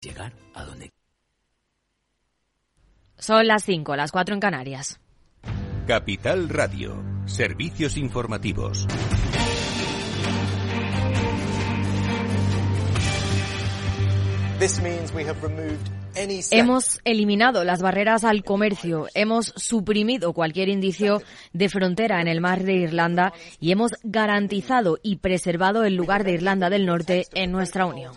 llegar a donde Son las 5, las 4 en Canarias. Capital Radio, servicios informativos. This means we have removed any step- Hemos eliminado las barreras al comercio, hemos suprimido cualquier indicio de frontera en el mar de Irlanda y hemos garantizado y preservado el lugar de Irlanda del Norte en nuestra Unión.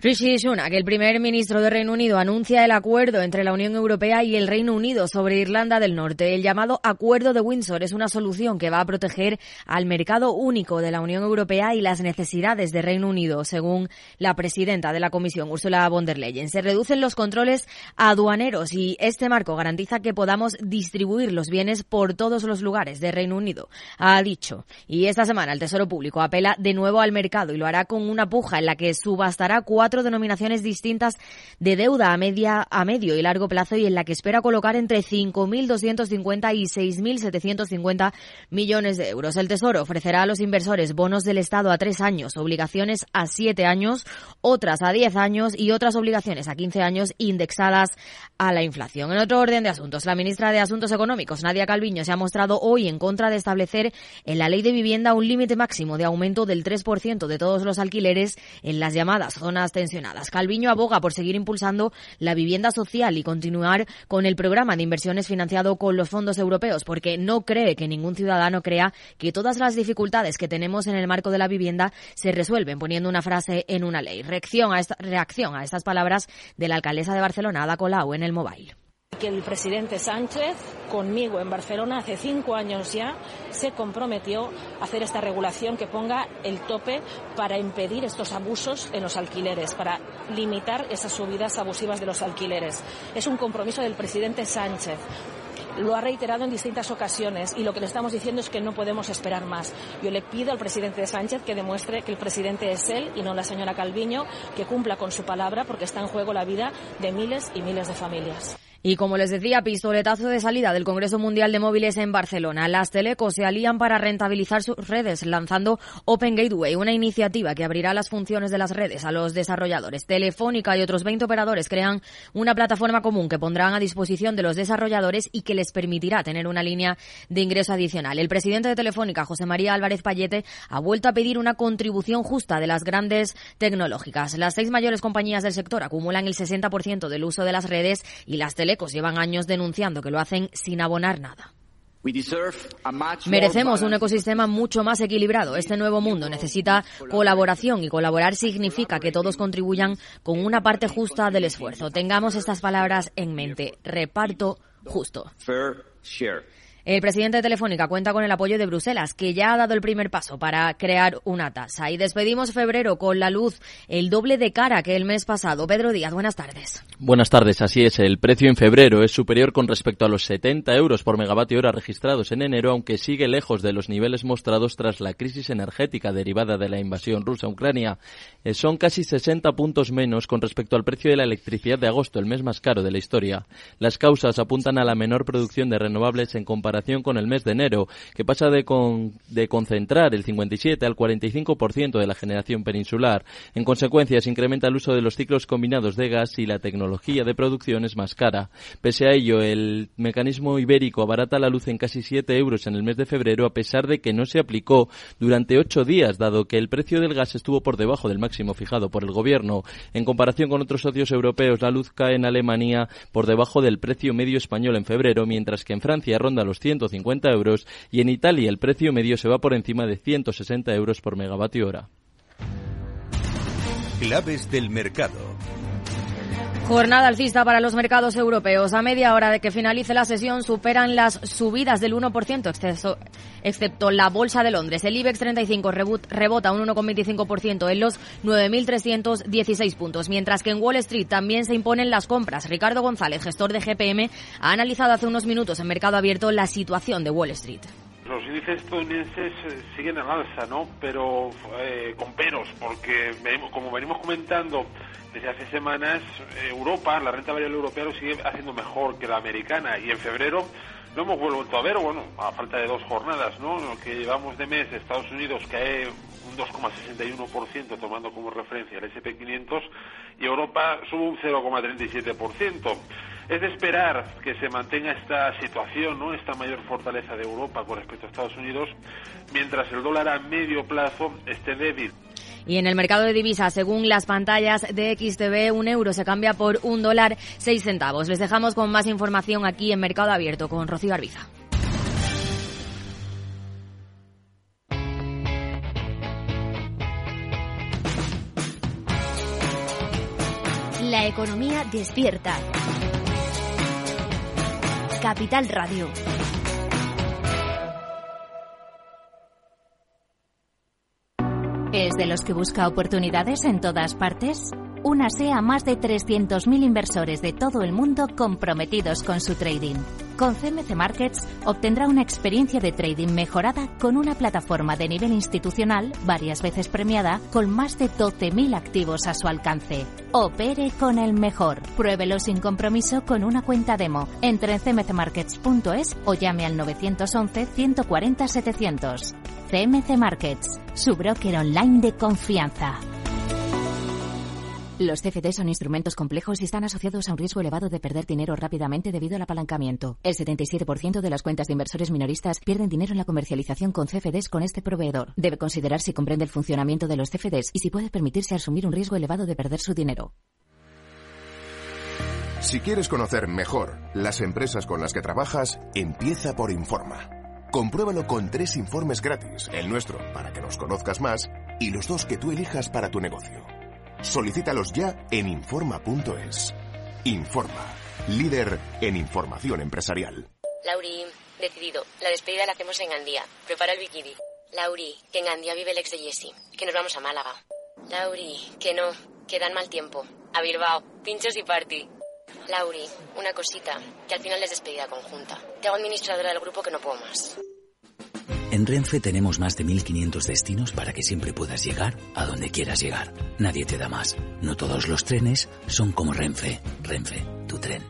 Rishi Sunak, el primer ministro de Reino Unido, anuncia el acuerdo entre la Unión Europea y el Reino Unido sobre Irlanda del Norte. El llamado Acuerdo de Windsor es una solución que va a proteger al mercado único de la Unión Europea y las necesidades de Reino Unido, según la presidenta de la Comisión, Ursula von der Leyen. Se reducen los controles aduaneros y este marco garantiza que podamos distribuir los bienes por todos los lugares de Reino Unido, ha dicho. Y esta semana el Tesoro Público apela de nuevo al mercado y lo hará con una puja en la que subastará cuatro denominaciones distintas de deuda a media, a medio y largo plazo y en la que espera colocar entre 5.250 y 6.750 millones de euros. El Tesoro ofrecerá a los inversores bonos del Estado a tres años, obligaciones a siete años, otras a diez años y otras obligaciones a 15 años indexadas a la inflación. En otro orden de asuntos, la ministra de Asuntos Económicos, Nadia Calviño, se ha mostrado hoy en contra de establecer en la ley de vivienda un límite máximo de aumento del 3% de todos los alquileres en las llamadas zonas Calviño aboga por seguir impulsando la vivienda social y continuar con el programa de inversiones financiado con los fondos europeos, porque no cree que ningún ciudadano crea que todas las dificultades que tenemos en el marco de la vivienda se resuelven poniendo una frase en una ley. Reacción a, esta- reacción a estas palabras de la alcaldesa de Barcelona, Ada Colau, en el mobile. El presidente Sánchez, conmigo en Barcelona, hace cinco años ya, se comprometió a hacer esta regulación que ponga el tope para impedir estos abusos en los alquileres, para limitar esas subidas abusivas de los alquileres. Es un compromiso del presidente Sánchez. Lo ha reiterado en distintas ocasiones y lo que le estamos diciendo es que no podemos esperar más. Yo le pido al presidente Sánchez que demuestre que el presidente es él y no la señora Calviño, que cumpla con su palabra porque está en juego la vida de miles y miles de familias. Y como les decía, pistoletazo de salida del Congreso Mundial de Móviles en Barcelona. Las telecos se alían para rentabilizar sus redes, lanzando Open Gateway, una iniciativa que abrirá las funciones de las redes a los desarrolladores. Telefónica y otros 20 operadores crean una plataforma común que pondrán a disposición de los desarrolladores y que les permitirá tener una línea de ingreso adicional. El presidente de Telefónica, José María Álvarez Payete, ha vuelto a pedir una contribución justa de las grandes tecnológicas. Las seis mayores compañías del sector acumulan el 60% del uso de las redes y las telecos llevan años denunciando que lo hacen sin abonar nada. Merecemos un ecosistema mucho más equilibrado. Este nuevo mundo necesita colaboración y colaborar significa que todos contribuyan con una parte justa del esfuerzo. Tengamos estas palabras en mente. Reparto justo. El presidente de Telefónica cuenta con el apoyo de Bruselas, que ya ha dado el primer paso para crear una tasa. Y despedimos febrero con la luz el doble de cara que el mes pasado. Pedro Díaz, buenas tardes. Buenas tardes, así es. El precio en febrero es superior con respecto a los 70 euros por megavatio hora registrados en enero, aunque sigue lejos de los niveles mostrados tras la crisis energética derivada de la invasión rusa a Ucrania. Eh, son casi 60 puntos menos con respecto al precio de la electricidad de agosto, el mes más caro de la historia. Las causas apuntan a la menor producción de renovables en comparación con el mes de enero, que pasa de, con- de concentrar el 57 al 45% de la generación peninsular. En consecuencia, se incrementa el uso de los ciclos combinados de gas y la tecnología de producción es más cara. Pese a ello, el mecanismo ibérico abarata la luz en casi 7 euros en el mes de febrero, a pesar de que no se aplicó durante 8 días, dado que el precio del gas estuvo por debajo del máximo fijado por el gobierno. En comparación con otros socios europeos, la luz cae en Alemania por debajo del precio medio español en febrero, mientras que en Francia ronda los 150 euros y en Italia el precio medio se va por encima de 160 euros por megavatio hora. Claves del mercado. Jornada alcista para los mercados europeos. A media hora de que finalice la sesión superan las subidas del 1%, exceso- excepto la Bolsa de Londres. El IBEX 35 rebut- rebota un 1,25% en los 9.316 puntos, mientras que en Wall Street también se imponen las compras. Ricardo González, gestor de GPM, ha analizado hace unos minutos en Mercado Abierto la situación de Wall Street. Los índices estadounidenses eh, siguen en alza, ¿no? Pero eh, con peros, porque como venimos comentando desde hace semanas, eh, Europa, la renta variable europea lo sigue haciendo mejor que la americana y en febrero no hemos vuelto a ver, bueno, a falta de dos jornadas, ¿no? Lo que llevamos de mes, Estados Unidos cae un 2,61% tomando como referencia el SP500 y Europa sube un 0,37%. Es de esperar que se mantenga esta situación, ¿no? esta mayor fortaleza de Europa con respecto a Estados Unidos, mientras el dólar a medio plazo esté débil. Y en el mercado de divisas, según las pantallas de XTV, un euro se cambia por un dólar seis centavos. Les dejamos con más información aquí en Mercado Abierto con Rocío Arbiza. La economía despierta. Capital Radio. ¿Es de los que busca oportunidades en todas partes? Únase a más de 300.000 inversores de todo el mundo comprometidos con su trading. Con CMC Markets obtendrá una experiencia de trading mejorada con una plataforma de nivel institucional varias veces premiada con más de 12.000 activos a su alcance. Opere con el mejor. Pruébelo sin compromiso con una cuenta demo. Entre en cmcmarkets.es o llame al 911 140 700. CMC Markets, su broker online de confianza. Los CFD son instrumentos complejos y están asociados a un riesgo elevado de perder dinero rápidamente debido al apalancamiento. El 77% de las cuentas de inversores minoristas pierden dinero en la comercialización con CFDs con este proveedor. Debe considerar si comprende el funcionamiento de los CFDs y si puede permitirse asumir un riesgo elevado de perder su dinero. Si quieres conocer mejor las empresas con las que trabajas, empieza por Informa. Compruébalo con tres informes gratis, el nuestro para que nos conozcas más y los dos que tú elijas para tu negocio. Solicítalos ya en Informa.es. Informa, líder en información empresarial. Lauri, decidido. La despedida la hacemos en Gandía. Prepara el bikini. Lauri, que en Gandía vive el ex de Jesse. Que nos vamos a Málaga. Lauri, que no, que dan mal tiempo. A Bilbao, pinchos y party. Lauri, una cosita, que al final es despedida conjunta. Te hago administradora del grupo que no puedo más. En Renfe tenemos más de 1500 destinos para que siempre puedas llegar a donde quieras llegar. Nadie te da más. No todos los trenes son como Renfe. Renfe, tu tren.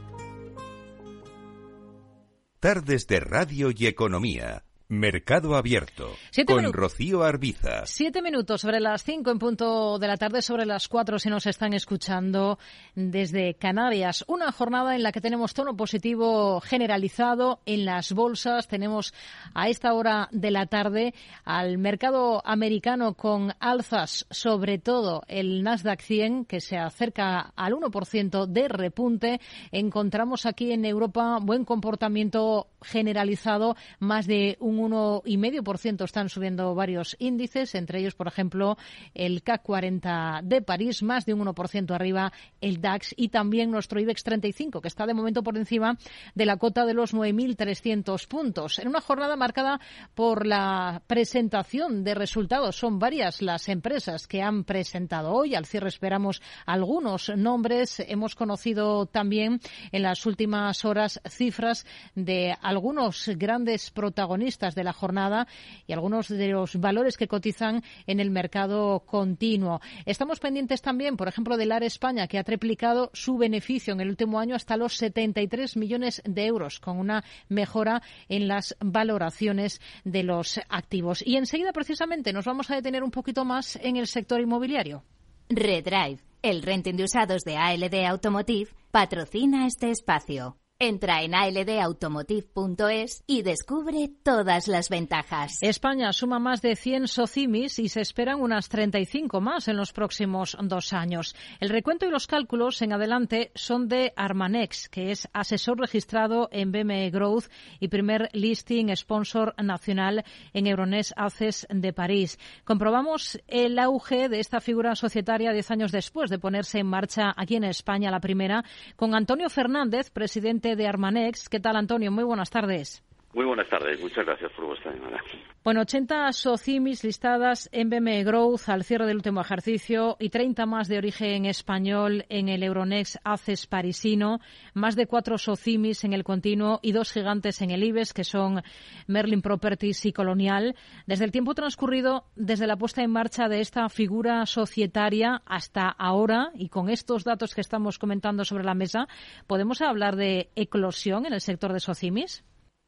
Tardes de Radio y Economía. Mercado Abierto Siete con Rocío Arbiza. Siete minutos sobre las cinco en punto de la tarde, sobre las cuatro si nos están escuchando desde Canarias. Una jornada en la que tenemos tono positivo generalizado en las bolsas. Tenemos a esta hora de la tarde al mercado americano con alzas, sobre todo el Nasdaq 100, que se acerca al 1% de repunte. Encontramos aquí en Europa buen comportamiento generalizado, más de un 1,5% están subiendo varios índices, entre ellos, por ejemplo, el CAC 40 de París, más de un 1% arriba el DAX y también nuestro IBEX 35, que está de momento por encima de la cota de los 9.300 puntos. En una jornada marcada por la presentación de resultados, son varias las empresas que han presentado hoy. Al cierre esperamos algunos nombres. Hemos conocido también en las últimas horas cifras de algunos grandes protagonistas de la jornada y algunos de los valores que cotizan en el mercado continuo. Estamos pendientes también, por ejemplo, del AR España, que ha triplicado su beneficio en el último año hasta los 73 millones de euros, con una mejora en las valoraciones de los activos. Y enseguida, precisamente, nos vamos a detener un poquito más en el sector inmobiliario. Redrive, el renting de usados de ALD Automotive, patrocina este espacio. Entra en aldautomotive.es y descubre todas las ventajas. España suma más de 100 socimis y se esperan unas 35 más en los próximos dos años. El recuento y los cálculos en adelante son de Armanex, que es asesor registrado en BME Growth y primer listing sponsor nacional en Euronext Access de París. Comprobamos el auge de esta figura societaria diez años después de ponerse en marcha aquí en España la primera, con Antonio Fernández, presidente de Armanex. ¿Qué tal, Antonio? Muy buenas tardes. Muy buenas tardes, muchas gracias por vuestra llamada. Bueno, 80 socimis listadas en BME Growth al cierre del último ejercicio y 30 más de origen español en el Euronext ACES parisino, más de cuatro socimis en el continuo y dos gigantes en el IBEX, que son Merlin Properties y Colonial. Desde el tiempo transcurrido, desde la puesta en marcha de esta figura societaria hasta ahora, y con estos datos que estamos comentando sobre la mesa, ¿podemos hablar de eclosión en el sector de socimis?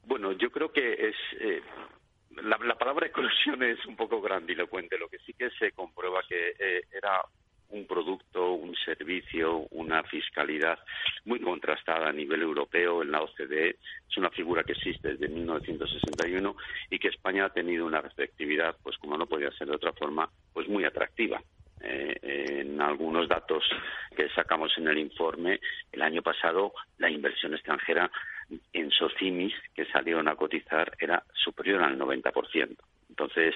Bueno, yo creo que es eh, la, palabra eclosión es un poco grandilocuente. Lo que sí que se comprueba que eh, era un producto, un servicio, una fiscalidad muy contrastada a nivel europeo en la OCDE. Es una figura que existe desde 1961 y que España ha tenido una receptividad, pues como no podía ser de otra forma, pues muy atractiva. Eh, en algunos datos que sacamos en el informe, el año pasado la inversión extranjera en Socimis, que salieron a cotizar, era superior al 90%. Entonces,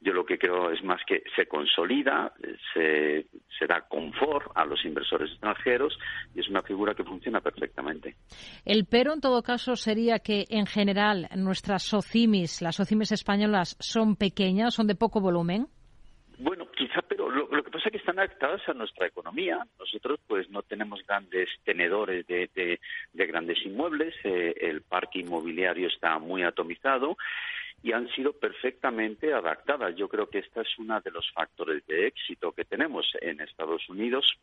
yo lo que creo es más que se consolida, se, se, da confort a los inversores extranjeros y es una figura que funciona perfectamente. El pero, en todo caso, sería que, en general, nuestras SOCIMIS, las SOCIMIS españolas, son pequeñas, son de poco volumen. Bueno, quizá, que están adaptadas a nuestra economía. Nosotros, pues, no tenemos grandes tenedores de, de, grandes inmuebles. Eh, el parque inmobiliario está muy atomizado y han sido perfectamente adaptadas. Yo creo que esta es uno de los factores de éxito que tenemos en Estados Unidos.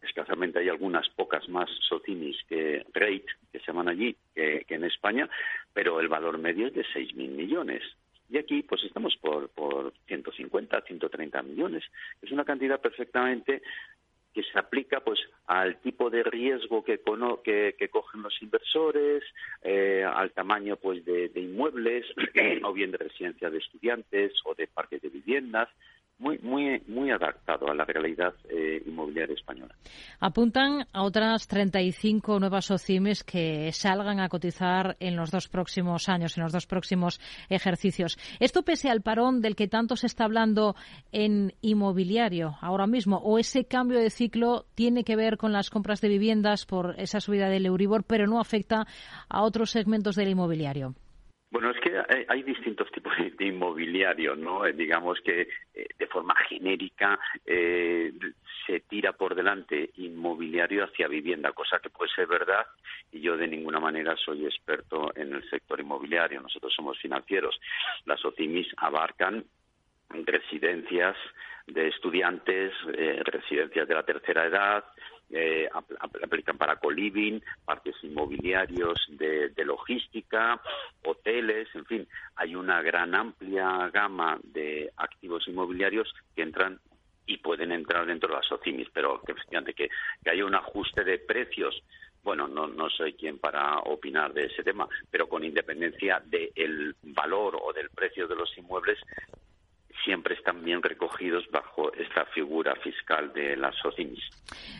Escasamente hay algunas pocas más socinis que rate, que se llaman allí, que, que en España, pero el valor medio es de 6.000 millones. Y aquí, pues estamos por, por 150, 130 millones. Es una cantidad perfectamente que se aplica pues al tipo de riesgo que, cogen los inversores, eh, al tamaño pues de, de inmuebles, o bien de residencia de estudiantes o de parques de viviendas muy, muy, muy adaptado a la realidad eh, inmobiliaria española. Apuntan a otras 35 nuevas OCIMES que salgan a cotizar en los dos próximos años, en los dos próximos ejercicios. Esto pese al parón del que tanto se está hablando en inmobiliario ahora mismo, o ese cambio de ciclo tiene que ver con las compras de viviendas por esa subida del Euribor, pero no afecta a otros segmentos del inmobiliario. Bueno, es que hay, distintos tipos de inmobiliario, ¿no? Eh, digamos que eh, de forma genérica eh, se tira por delante inmobiliario hacia vivienda, cosa que puede ser verdad y yo de ninguna manera soy experto en el sector inmobiliario. Nosotros somos financieros. Las OCIMIS abarcan residencias de estudiantes, residencias de la tercera edad, eh, aplican para coliving, parques inmobiliarios de, logística, hoteles, en fin, hay una gran amplia gama de activos inmobiliarios que entran y pueden entrar dentro de las OCIMIS, pero que, que, que haya un ajuste de precios bueno, no, no soy quien para opinar de ese tema, pero con independencia del valor o del precio de los inmuebles, siempre están bien recogidos bajo esta figura fiscal de las SOCIMIS.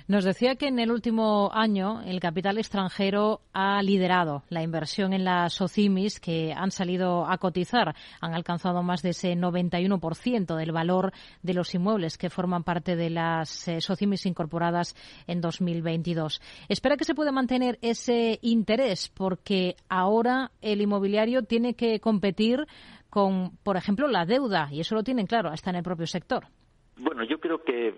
Nos decía que en el último año el capital extranjero ha liderado la inversión en las SOCIMIS que han salido a cotizar. Han alcanzado más de ese 91% del valor de los inmuebles que forman parte de las eh, SOCIMIS incorporadas en 2022. Espera que se pueda mantener ese interés porque ahora el inmobiliario tiene que competir con, por ejemplo, la deuda, y eso lo tienen claro, hasta en el propio sector. Bueno, yo creo que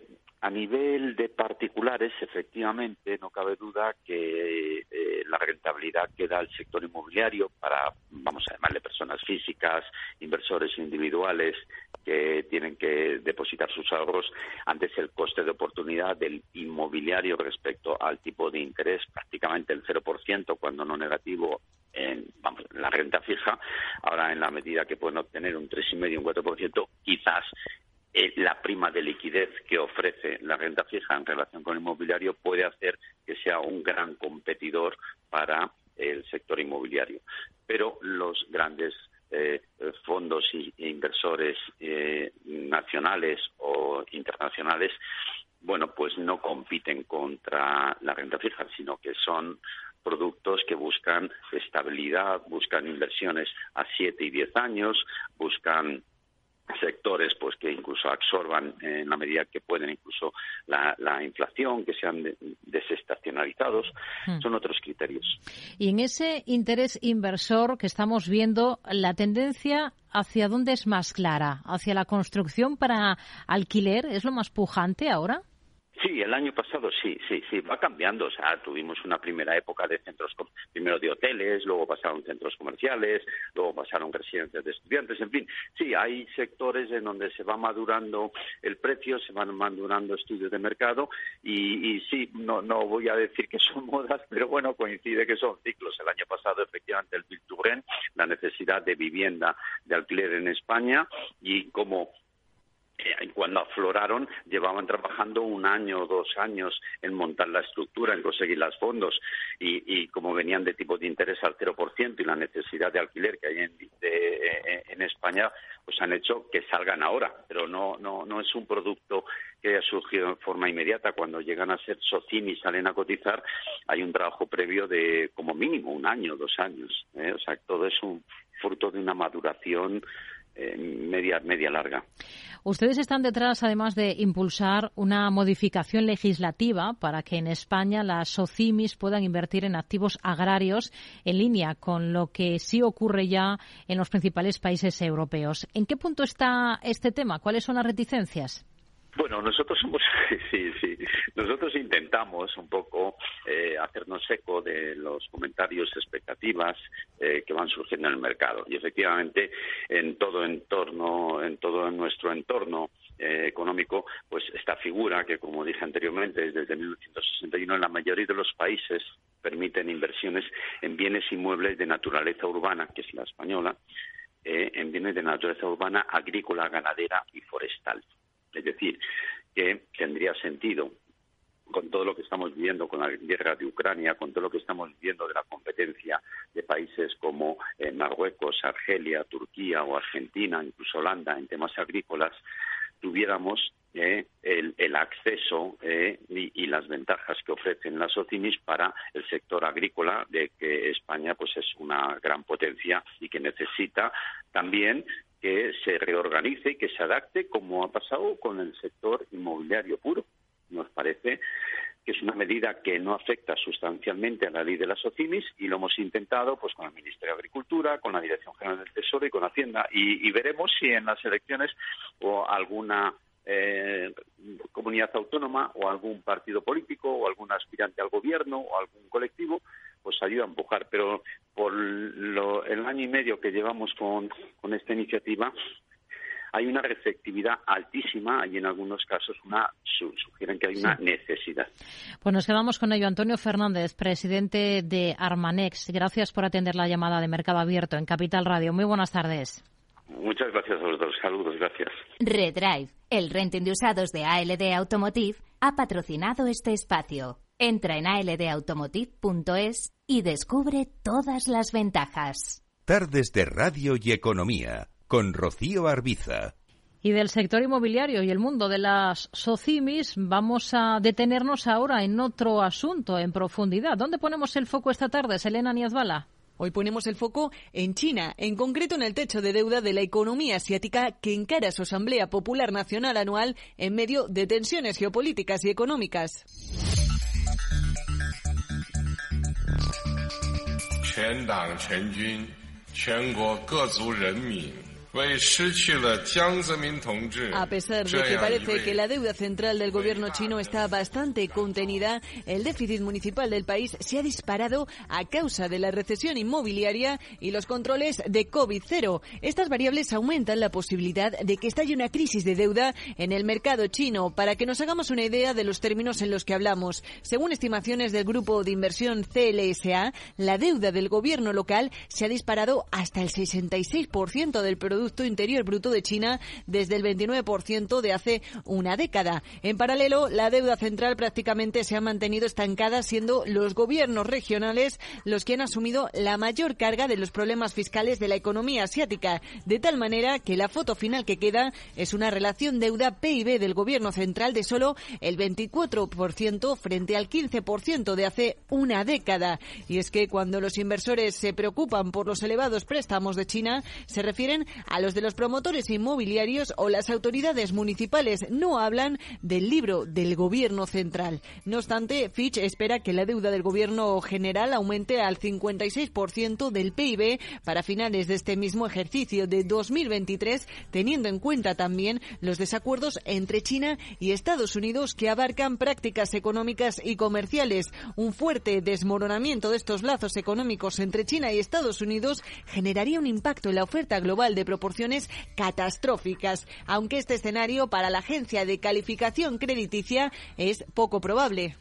a nivel de particulares, efectivamente, no cabe duda que eh, la rentabilidad que da el sector inmobiliario para, vamos a llamarle personas físicas, inversores individuales que tienen que depositar sus ahorros, antes el coste de oportunidad del inmobiliario respecto al tipo de interés, prácticamente el 0%, cuando no negativo, en la renta fija, ahora en la medida que pueden obtener un 3,5 un 4%, quizás eh, la prima de liquidez que ofrece la renta fija en relación con el inmobiliario puede hacer que sea un gran competidor para el sector inmobiliario. Pero los grandes eh, fondos e inversores eh, nacionales o internacionales, bueno, pues no compiten contra la renta fija, sino que son productos que buscan estabilidad, buscan inversiones a siete y diez años, buscan sectores pues que incluso absorban en la medida que pueden incluso la, inflación, que sean desestacionalizados, hmm. son otros criterios. Y en ese interés inversor que estamos viendo, la tendencia hacia dónde es más clara, hacia la construcción para alquiler, es lo más pujante ahora. Sí, el año pasado sí, sí, sí, va cambiando. O sea, tuvimos una primera época de centros, primero de hoteles, luego pasaron centros comerciales, luego pasaron residencias de estudiantes, en fin. Sí, hay sectores en donde se va madurando el precio, se van madurando estudios de mercado y, sí, no, no voy a decir que son modas, pero bueno, coincide que son ciclos. El año pasado, efectivamente, el Bill la necesidad de vivienda de alquiler en España y como cuando afloraron llevaban trabajando un año o dos años en montar la estructura, en conseguir los fondos y, como venían de tipo de interés al 0% y la necesidad de alquiler que hay en, eh, en España, pues han hecho que salgan ahora, pero no, no, no es un producto que haya surgido en forma inmediata. Cuando llegan a ser SOCIM y salen a cotizar, hay un trabajo previo de como mínimo un año, dos años. ¿eh? O sea, todo es un fruto de una maduración media, media larga. Ustedes están detrás, además de impulsar una modificación legislativa para que en España las SOCIMIS puedan invertir en activos agrarios en línea con lo que sí ocurre ya en los principales países europeos. ¿En qué punto está este tema? ¿Cuáles son las reticencias? Bueno, nosotros somos, sí, sí, nosotros intentamos un poco eh, hacernos eco de los comentarios, expectativas eh, que van surgiendo en el mercado. Y efectivamente, en todo entorno, en todo nuestro entorno eh, económico, pues esta figura que, como dije anteriormente, desde 1961 en la mayoría de los países permiten inversiones en bienes inmuebles de naturaleza urbana, que es la española, en bienes de naturaleza urbana, agrícola, ganadera y forestal. Es decir, que tendría sentido con todo lo que estamos viviendo con la guerra de Ucrania, con todo lo que estamos viviendo de la competencia de países como eh, Marruecos, Argelia, Turquía o Argentina, incluso Holanda, en temas agrícolas, tuviéramos eh, el, acceso eh, y, las ventajas que ofrecen las OCIMIS para el sector agrícola, de que España pues es una gran potencia y que necesita también que se reorganice y que se adapte como ha pasado con el sector inmobiliario puro. Nos parece que es una medida que no afecta sustancialmente a la ley de las OCIMIS y lo hemos intentado pues con el Ministerio de Agricultura, con la Dirección General del Tesoro y con Hacienda. Y, veremos si en las elecciones o alguna eh, comunidad autónoma o algún partido político o algún aspirante al gobierno o algún colectivo pues ayuda a empujar. Pero por el año y medio que llevamos con, esta iniciativa, hay una receptividad altísima y en algunos casos una sugieren que hay una necesidad. Pues nos quedamos con ello. Antonio Fernández, presidente de Armanex. Gracias por atender la llamada de Mercado Abierto en Capital Radio. Muy buenas tardes. Muchas gracias a los dos. Saludos, gracias. Redrive, el renting de usados de ALD Automotive, ha patrocinado este espacio. Entra en aldautomotive.es y descubre todas las ventajas. Tardes de Radio y Economía con Rocío Arbiza. Y del sector inmobiliario y el mundo de las SOCIMIS vamos a detenernos ahora en otro asunto en profundidad. ¿Dónde ponemos el foco esta tarde, Selena Niazbala? Hoy ponemos el foco en China, en concreto en el techo de deuda de la economía asiática que encara su Asamblea Popular Nacional anual en medio de tensiones geopolíticas y económicas. 全党全军，全国各族人民。A pesar de que parece que la deuda central del gobierno chino está bastante contenida, el déficit municipal del país se ha disparado a causa de la recesión inmobiliaria y los controles de COVID-0. Estas variables aumentan la posibilidad de que estalle una crisis de deuda en el mercado chino. Para que nos hagamos una idea de los términos en los que hablamos, según estimaciones del grupo de inversión CLSA, la deuda del gobierno local se ha disparado hasta el 66% del producto Producto Interior Bruto de China desde el 29% de hace una década. En paralelo, la deuda central prácticamente se ha mantenido estancada, siendo los gobiernos regionales los que han asumido la mayor carga de los problemas fiscales de la economía asiática, de tal manera que la foto final que queda es una relación deuda-PIB del gobierno central de solo el 24% frente al 15% de hace una década. Y es que cuando los inversores se preocupan por los elevados préstamos de China, se refieren a a los de los promotores inmobiliarios o las autoridades municipales. No hablan del libro del gobierno central. No obstante, Fitch espera que la deuda del gobierno general aumente al 56% del PIB para finales de este mismo ejercicio de 2023, teniendo en cuenta también los desacuerdos entre China y Estados Unidos que abarcan prácticas económicas y comerciales. Un fuerte desmoronamiento de estos lazos económicos entre China y Estados Unidos generaría un impacto en la oferta global de proporciones catastróficas, aunque este escenario para la agencia de calificación crediticia es poco probable.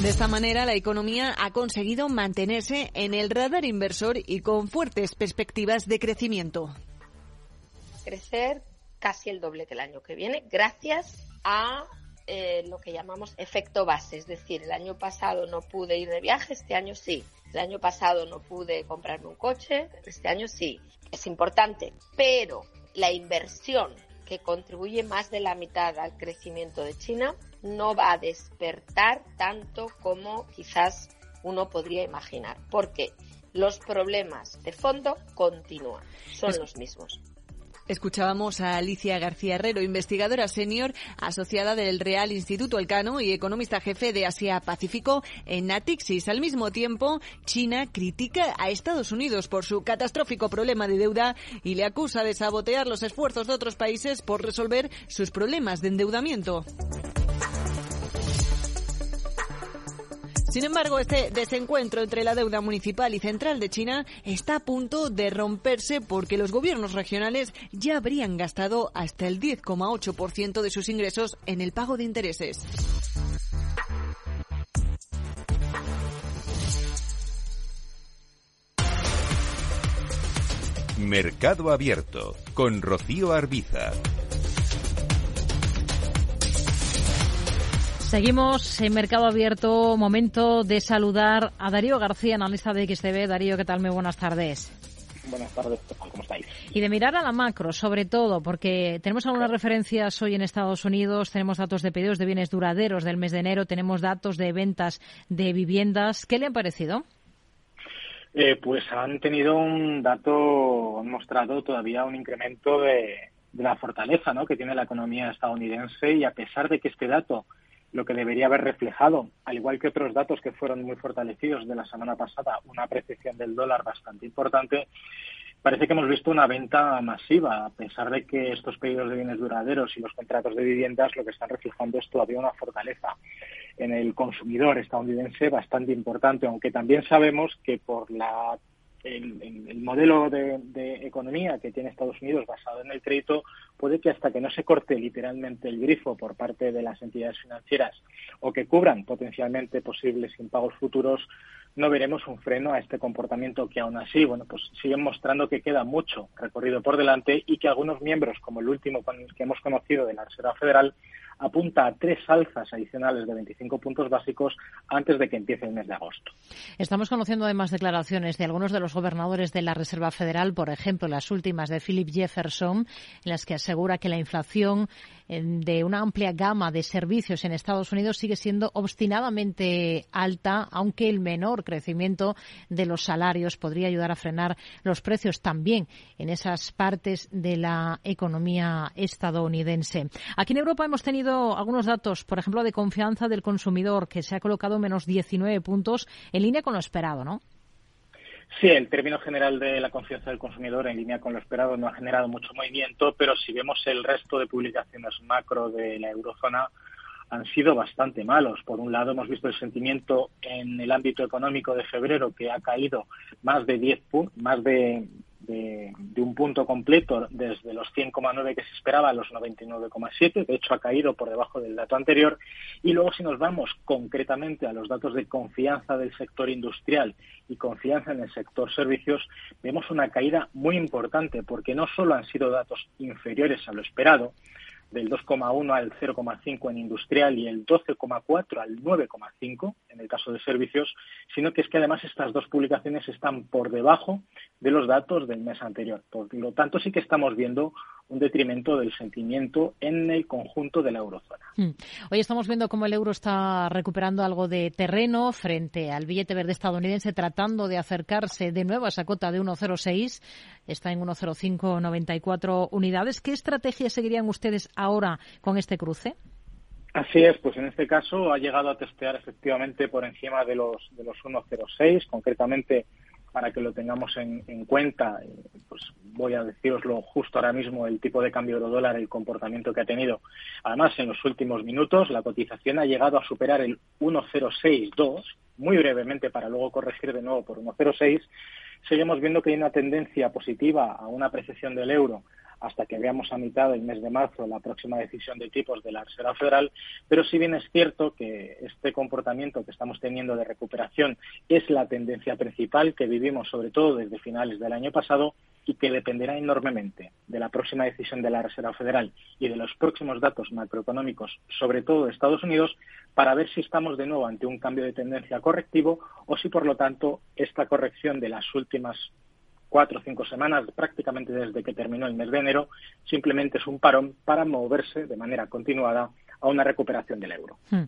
De esta manera, la economía ha conseguido mantenerse en el radar inversor y con fuertes perspectivas de crecimiento. Crecer casi el doble que el año que viene, gracias a eh, lo que llamamos efecto base. Es decir, el año pasado no pude ir de viaje, este año sí. El año pasado no pude comprarme un coche, este año sí. Es importante, pero la inversión que contribuye más de la mitad al crecimiento de China no va a despertar tanto como quizás uno podría imaginar, porque los problemas de fondo continúan, son los mismos. Escuchábamos a Alicia García Herrero, investigadora senior asociada del Real Instituto Elcano y economista jefe de Asia Pacífico en Natixis. Al mismo tiempo, China critica a Estados Unidos por su catastrófico problema de deuda y le acusa de sabotear los esfuerzos de otros países por resolver sus problemas de endeudamiento. Sin embargo, este desencuentro entre la deuda municipal y central de China está a punto de romperse porque los gobiernos regionales ya habrían gastado hasta el 10,8% de sus ingresos en el pago de intereses. Mercado Abierto con Rocío Arbiza. Seguimos en Mercado Abierto. Momento de saludar a Darío García, analista de XTV. Darío, ¿qué tal? Muy buenas tardes. Buenas tardes, ¿cómo estáis? Y de mirar a la macro, sobre todo, porque tenemos algunas referencias hoy en Estados Unidos, tenemos datos de pedidos de bienes duraderos del mes de enero, tenemos datos de ventas de viviendas. ¿Qué le han parecido? Eh, pues han tenido un dato, han mostrado todavía un incremento de, de la fortaleza ¿no? que tiene la economía estadounidense y a pesar de que este dato lo que debería haber reflejado, al igual que otros datos que fueron muy fortalecidos de la semana pasada, una apreciación del dólar bastante importante, parece que hemos visto una venta masiva, a pesar de que estos pedidos de bienes duraderos y los contratos de viviendas lo que están reflejando es todavía una fortaleza en el consumidor estadounidense bastante importante, aunque también sabemos que por la el, modelo de, economía que tiene Estados Unidos basado en el crédito puede que hasta que no se corte literalmente el grifo por parte de las entidades financieras o que cubran potencialmente posibles impagos futuros, no veremos un freno a este comportamiento que aún así, bueno, pues siguen mostrando que queda mucho recorrido por delante y que algunos miembros, como el último que hemos conocido de la Reserva Federal, apunta a tres alzas adicionales de 25 puntos básicos antes de que empiece el mes de agosto. Estamos conociendo además declaraciones de algunos de los gobernadores de la Reserva Federal, por ejemplo, las últimas de Philip Jefferson, en las que asegura que la inflación de una amplia gama de servicios en Estados Unidos sigue siendo obstinadamente alta, aunque el menor crecimiento de los salarios podría ayudar a frenar los precios también en esas partes de la economía estadounidense. Aquí en Europa hemos tenido algunos datos, por ejemplo, de confianza del consumidor, que se ha colocado menos 19 puntos en línea con lo esperado, ¿no? Sí, el término general de la confianza del consumidor en línea con lo esperado no ha generado mucho movimiento, pero si vemos el resto de publicaciones macro de la eurozona han sido bastante malos. Por un lado, hemos visto el sentimiento en el ámbito económico de febrero que ha caído más de 10 más de de, un punto completo desde los 100,9 que se esperaba a los 99,7. De hecho, ha caído por debajo del dato anterior. Y luego, si nos vamos concretamente a los datos de confianza del sector industrial y confianza en el sector servicios, vemos una caída muy importante porque no solo han sido datos inferiores a lo esperado, del 2,1 al 0,5 en industrial y el 12,4 al 9,5 en el caso de servicios, sino que es que además estas dos publicaciones están por debajo de los datos del mes anterior. Por lo tanto, sí que estamos viendo un detrimento del sentimiento en el conjunto de la eurozona. Hmm. Hoy estamos viendo cómo el euro está recuperando algo de terreno frente al billete verde estadounidense, tratando de acercarse de nuevo a esa cota de 1,06. Está en 1,0594 unidades. ¿Qué estrategia seguirían ustedes ahora con este cruce? Así es, pues en este caso ha llegado a testear efectivamente por encima de los de los 1.06, concretamente para que lo tengamos en, cuenta, pues voy a deciroslo justo ahora mismo el tipo de cambio euro dólar, el comportamiento que ha tenido. Además, en los últimos minutos la cotización ha llegado a superar el 1.062, muy brevemente para luego corregir de nuevo por 1.06. Seguimos viendo que hay una tendencia positiva a una apreciación del euro hasta que veamos a mitad del mes de marzo la próxima decisión de tipos de la Reserva Federal, pero si bien es cierto que este comportamiento que estamos teniendo de recuperación es la tendencia principal que vivimos sobre todo desde finales del año pasado y que dependerá enormemente de la próxima decisión de la Reserva Federal y de los próximos datos macroeconómicos, sobre todo de Estados Unidos, para ver si estamos de nuevo ante un cambio de tendencia correctivo o si, por lo tanto, esta corrección de las últimas cuatro o cinco semanas, prácticamente desde que terminó el mes de enero, simplemente es un parón para moverse de manera continuada a una recuperación del euro. Hmm.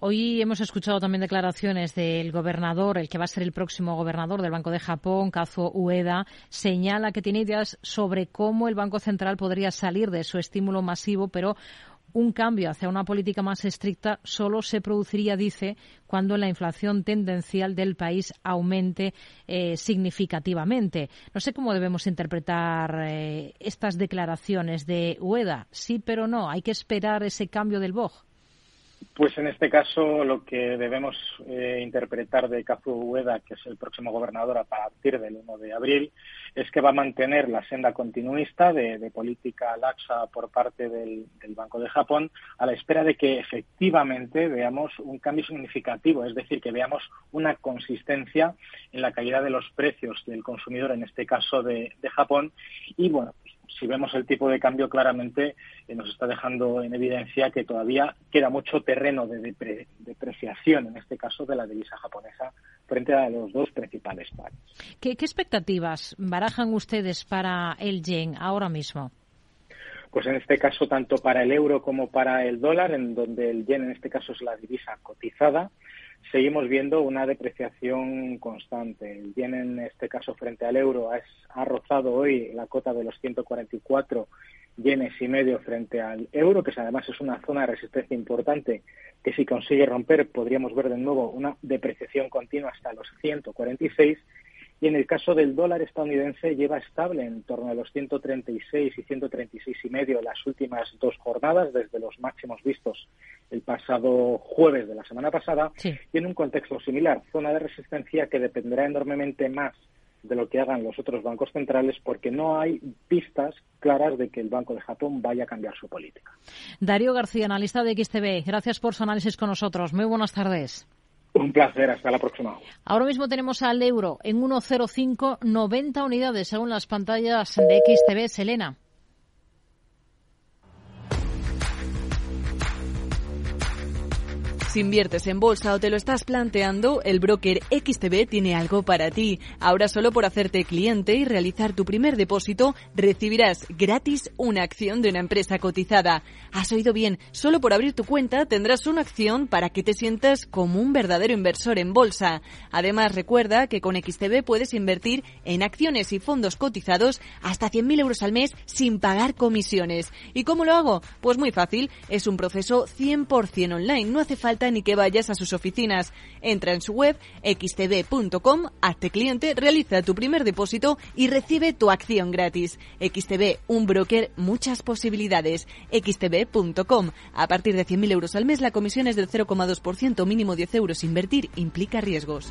Hoy hemos escuchado también declaraciones del gobernador, el que va a ser el próximo gobernador del Banco de Japón, Kazuo Ueda, señala que tiene ideas sobre cómo el Banco Central podría salir de su estímulo masivo, pero un cambio hacia una política más estricta solo se produciría, dice, cuando la inflación tendencial del país aumente eh, significativamente. No sé cómo debemos interpretar eh, estas declaraciones de UEDA. Sí, pero no. Hay que esperar ese cambio del BOG. Pues en este caso lo que debemos eh, interpretar de Kazuo Ueda, que es el próximo gobernador a partir del 1 de abril, es que va a mantener la senda continuista de, política laxa por parte del, Banco de Japón a la espera de que efectivamente veamos un cambio significativo, es decir, que veamos una consistencia en la caída de los precios del consumidor, en este caso de, de Japón, y bueno, si vemos el tipo de cambio, claramente eh, nos está dejando en evidencia que todavía queda mucho terreno de depreciación, en este caso de la divisa japonesa, frente a los dos principales pares. ¿Qué, expectativas barajan ustedes para el yen ahora mismo? Pues en este caso, tanto para el euro como para el dólar, en donde el yen en este caso es la divisa cotizada, seguimos viendo una depreciación constante. El yen en este caso frente al euro ha, rozado hoy la cota de los 144 yenes y medio frente al euro, que además es una zona de resistencia importante que si consigue romper podríamos ver de nuevo una depreciación continua hasta los 146 y en el caso del dólar estadounidense lleva estable en torno a los 136 y 136 y medio las últimas dos jornadas desde los máximos vistos el pasado jueves de la semana pasada y en un contexto similar, zona de resistencia que dependerá enormemente más de lo que hagan los otros bancos centrales porque no hay pistas claras de que el Banco de Japón vaya a cambiar su política. Darío García, analista de XTB, gracias por su análisis con nosotros. Muy buenas tardes. Un placer, hasta la próxima. Ahora mismo tenemos al euro en 1,0590 unidades según las pantallas de XTV. Selena. Si inviertes en bolsa o te lo estás planteando, el broker XTB tiene algo para ti. Ahora solo por hacerte cliente y realizar tu primer depósito, recibirás gratis una acción de una empresa cotizada. Has oído bien, solo por abrir tu cuenta tendrás una acción para que te sientas como un verdadero inversor en bolsa. Además, recuerda que con XTB puedes invertir en acciones y fondos cotizados hasta 100.000 euros al mes sin pagar comisiones. ¿Y cómo lo hago? Pues muy fácil, es un proceso 100% online, no hace falta ni que vayas a sus oficinas. Entra en su web xtb.com, hazte cliente, realiza tu primer depósito y recibe tu acción gratis. XTB, un broker, muchas posibilidades. xtb.com. A partir de 100.000 euros al mes la comisión es del 0,2%, mínimo 10 euros. Invertir implica riesgos.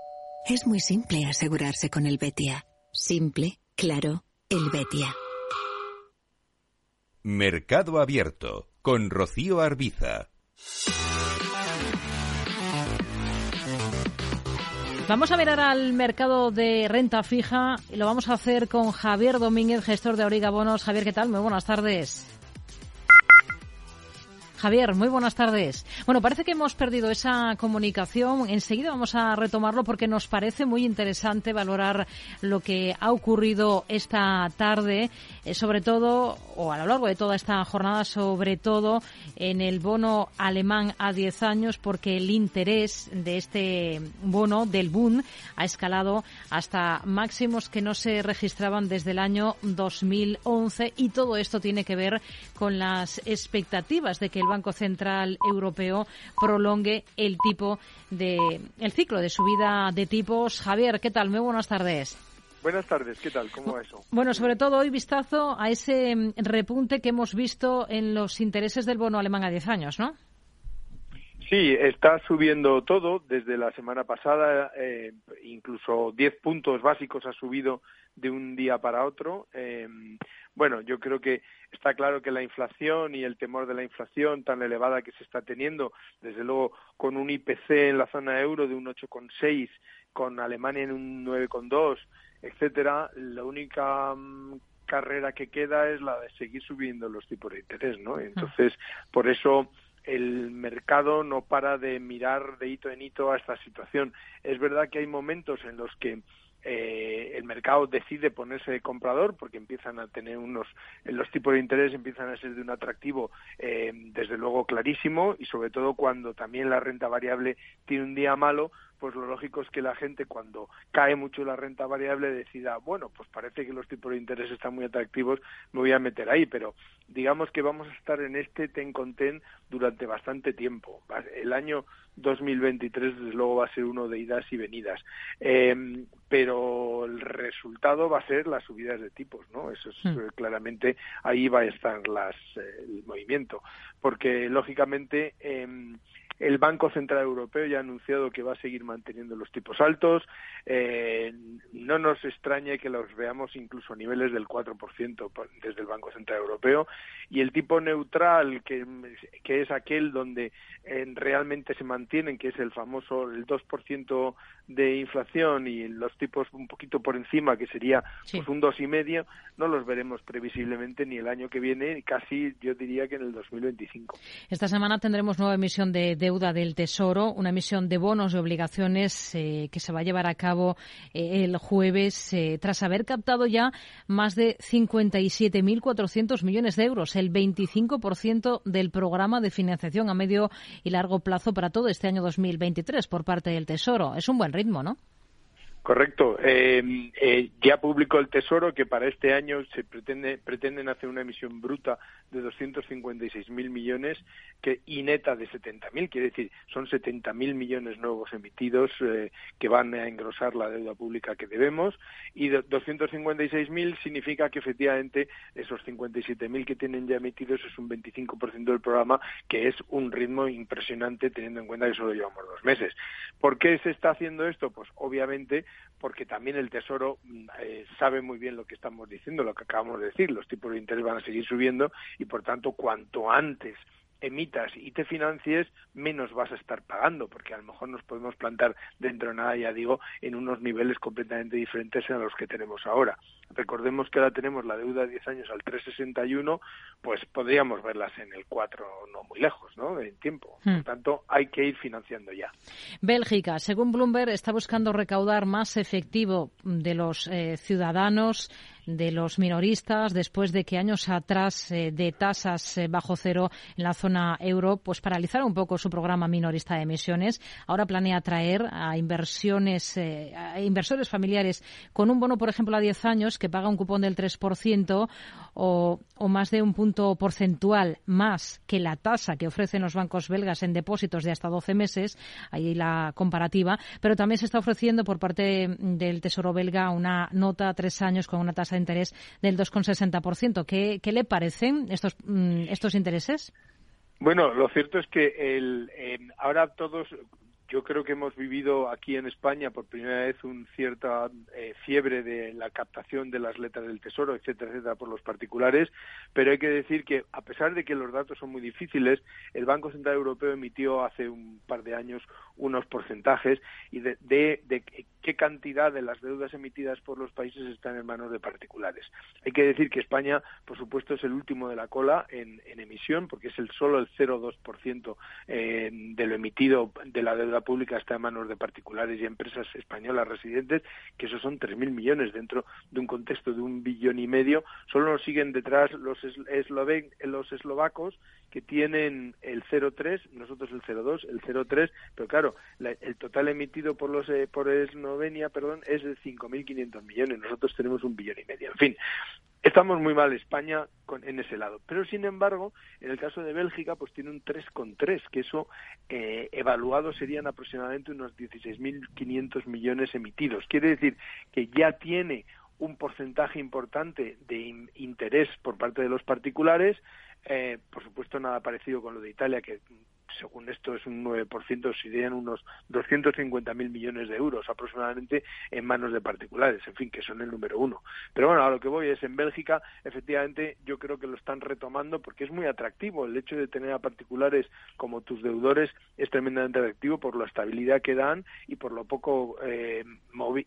Es muy simple asegurarse con el Betia. Simple, claro, el Betia. Mercado Abierto con Rocío Arbiza. Vamos a mirar al mercado de renta fija y lo vamos a hacer con Javier Domínguez, gestor de Origa Bonos. Javier, ¿qué tal? Muy buenas tardes. Javier, muy buenas tardes. Bueno, parece que hemos perdido esa comunicación. Enseguida vamos a retomarlo porque nos parece muy interesante valorar lo que ha ocurrido esta tarde, eh, sobre todo, o a lo largo de toda esta jornada, sobre todo en el bono alemán a 10 años, porque el interés de este bono, del Bund, ha escalado hasta máximos que no se registraban desde el año 2011 y todo esto tiene que ver con las expectativas de que el Banco Central Europeo prolongue el tipo de el ciclo de subida de tipos. Javier, ¿qué tal? Muy buenas tardes. Buenas tardes, ¿qué tal? ¿Cómo va eso? Bueno, sobre todo hoy vistazo a ese mm, repunte que hemos visto en los intereses del bono alemán a 10 años, ¿no? Sí, está subiendo todo desde la semana pasada, eh, incluso 10 puntos básicos ha subido de un día para otro. Eh, bueno, yo creo que está claro que la inflación y el temor de la inflación tan elevada que se está teniendo, desde luego con un IPC en la zona euro de un 8,6, con Alemania en un 9,2, etcétera, la única mm, carrera que queda es la de seguir subiendo los tipos de interés, ¿no? Entonces, por eso el mercado no para de mirar de hito en hito a esta situación. Es verdad que hay momentos en los que eh, el mercado decide ponerse de comprador porque empiezan a tener unos los tipos de interés empiezan a ser de un atractivo eh, desde luego clarísimo y sobre todo cuando también la renta variable tiene un día malo pues lo lógico es que la gente cuando cae mucho la renta variable decida, bueno, pues parece que los tipos de interés están muy atractivos, me voy a meter ahí, pero digamos que vamos a estar en este ten con ten durante bastante tiempo. El año 2023 desde luego va a ser uno de idas y venidas, eh, pero el resultado va a ser las subidas de tipos, ¿no? Eso es hmm. claramente ahí va a estar las, eh, el movimiento, porque lógicamente eh, el Banco Central Europeo ya ha anunciado que va a seguir manteniendo los tipos altos. Eh, no nos extrañe que los veamos incluso a niveles del 4% desde el Banco Central Europeo. Y el tipo neutral, que, es aquel donde eh, realmente se mantienen, que es el famoso el 2% de inflación y los tipos un poquito por encima, que sería pues, un 2,5%, no los veremos previsiblemente ni el año que viene, casi yo diría que en el 2025. Esta semana tendremos nueva emisión de deuda del Tesoro, una emisión de bonos y obligaciones eh, que se va a llevar a cabo eh, el jueves, eh, tras haber captado ya más de 57.400 millones de euros, el 25% del programa de financiación a medio y largo plazo para todo este año 2023 por parte del Tesoro. Es un buen ritmo, ¿no? Correcto. Eh, eh, ya publicó el Tesoro que para este año se pretende, pretenden hacer una emisión bruta de 256.000 millones que, y neta de 70.000. Quiere decir, son 70.000 millones nuevos emitidos eh, que van a engrosar la deuda pública que debemos. Y 256.000 significa que efectivamente esos 57.000 que tienen ya emitidos es un 25% del programa, que es un ritmo impresionante teniendo en cuenta que solo llevamos dos meses. ¿Por qué se está haciendo esto? Pues obviamente porque también el Tesoro mm, eh, sabe muy bien lo que estamos diciendo, lo que acabamos de decir, los tipos de interés van a seguir subiendo y por tanto cuanto antes emitas y te financies, menos vas a estar pagando, porque a lo mejor nos podemos plantar dentro de nada, ya digo, en unos niveles completamente diferentes a los que tenemos ahora. Recordemos que ahora tenemos la deuda de 10 años al 3,61, pues podríamos verlas en el 4 no muy lejos, ¿no? En tiempo. Por hmm. tanto, hay que ir financiando ya. Bélgica, según Bloomberg, está buscando recaudar más efectivo de los eh, ciudadanos de los minoristas después de que años atrás eh, de tasas eh, bajo cero en la zona euro pues paralizaron un poco su programa minorista de emisiones. Ahora planea atraer a inversiones eh, a inversores familiares con un bono, por ejemplo, a 10 años que paga un cupón del 3% o, o más de un punto porcentual más que la tasa que ofrecen los bancos belgas en depósitos de hasta 12 meses. Ahí la comparativa. Pero también se está ofreciendo por parte del Tesoro belga una nota a tres años con una tasa de interés del 2,60%. ¿Qué, ¿Qué le parecen estos, mm, estos intereses? Bueno, lo cierto es que el, ahora todos yo creo que hemos vivido aquí en España por primera vez un cierta eh, fiebre de la captación de las letras del tesoro, etcétera, etcétera, por los particulares, pero hay que decir que a pesar de que los datos son muy difíciles, el Banco Central Europeo emitió hace un par de años unos porcentajes y de, de, qué cantidad de las deudas emitidas por los países están en manos de particulares. Hay que decir que España, por supuesto, es el último de la cola en, emisión, porque es el solo el 0,2% eh, de lo emitido de la deuda pública está en manos de particulares y empresas españolas residentes, que esos son 3.000 millones dentro de un contexto de un billón y medio. Solo nos siguen detrás los, los eslovacos, que tienen el 0,3, nosotros el 0,2, el 0,3, pero claro, el total emitido por los eh, por Eslovenia, perdón, es de 5.500 millones. Nosotros tenemos un billón y medio. En fin, Estamos muy mal España con, en ese lado. Pero, sin embargo, en el caso de Bélgica, pues tiene un 3,3, que eso eh, evaluado serían aproximadamente unos 16.500 millones emitidos. Quiere decir que ya tiene un porcentaje importante de interés por parte de los particulares. Eh, por supuesto, nada parecido con lo de Italia, que según esto es un 9%, serían unos 250.000 millones de euros aproximadamente en manos de particulares, en fin, que son el número uno. Pero bueno, a lo que voy es, en Bélgica, efectivamente, yo creo que lo están retomando porque es muy atractivo. El hecho de tener a particulares como tus deudores es tremendamente atractivo por la estabilidad que dan y por lo poco eh,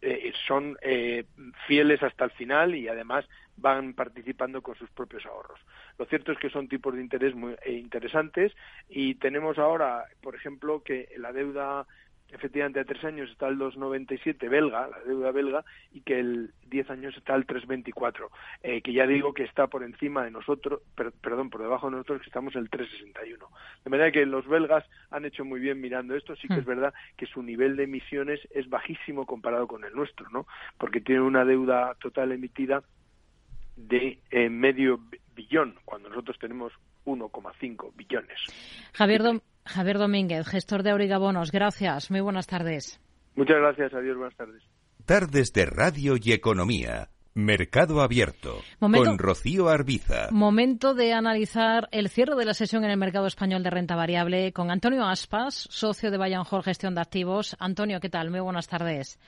eh, son eh, fieles hasta el final y además van participando con sus propios ahorros. Lo cierto es que son tipos de interés muy eh, interesantes y tenemos ahora, por ejemplo, que la deuda efectivamente a tres años está el 2,97 belga, la deuda belga, y que el 10 años está el 3,24, eh, que ya digo que está por encima de nosotros, perdón, por debajo de nosotros, que estamos el 3,61. De manera que los belgas han hecho muy bien mirando esto, sí que es hmm. verdad que su nivel de emisiones es bajísimo comparado con el nuestro, ¿no? Porque tiene una deuda total emitida de eh, medio billón, cuando nosotros tenemos 1,5 billones. Javier, Javier Domínguez, gestor de Aurigabonos, gracias. Muy buenas tardes. Muchas gracias, adiós, buenas tardes. Tardes de Radio y Economía. Mercado Abierto con Rocío Arbiza. Momento de analizar el cierre de la sesión en el mercado español de renta variable con Antonio Aspas, socio de Bayern Hall Gestión de Activos. Antonio, ¿qué tal? Muy buenas tardes.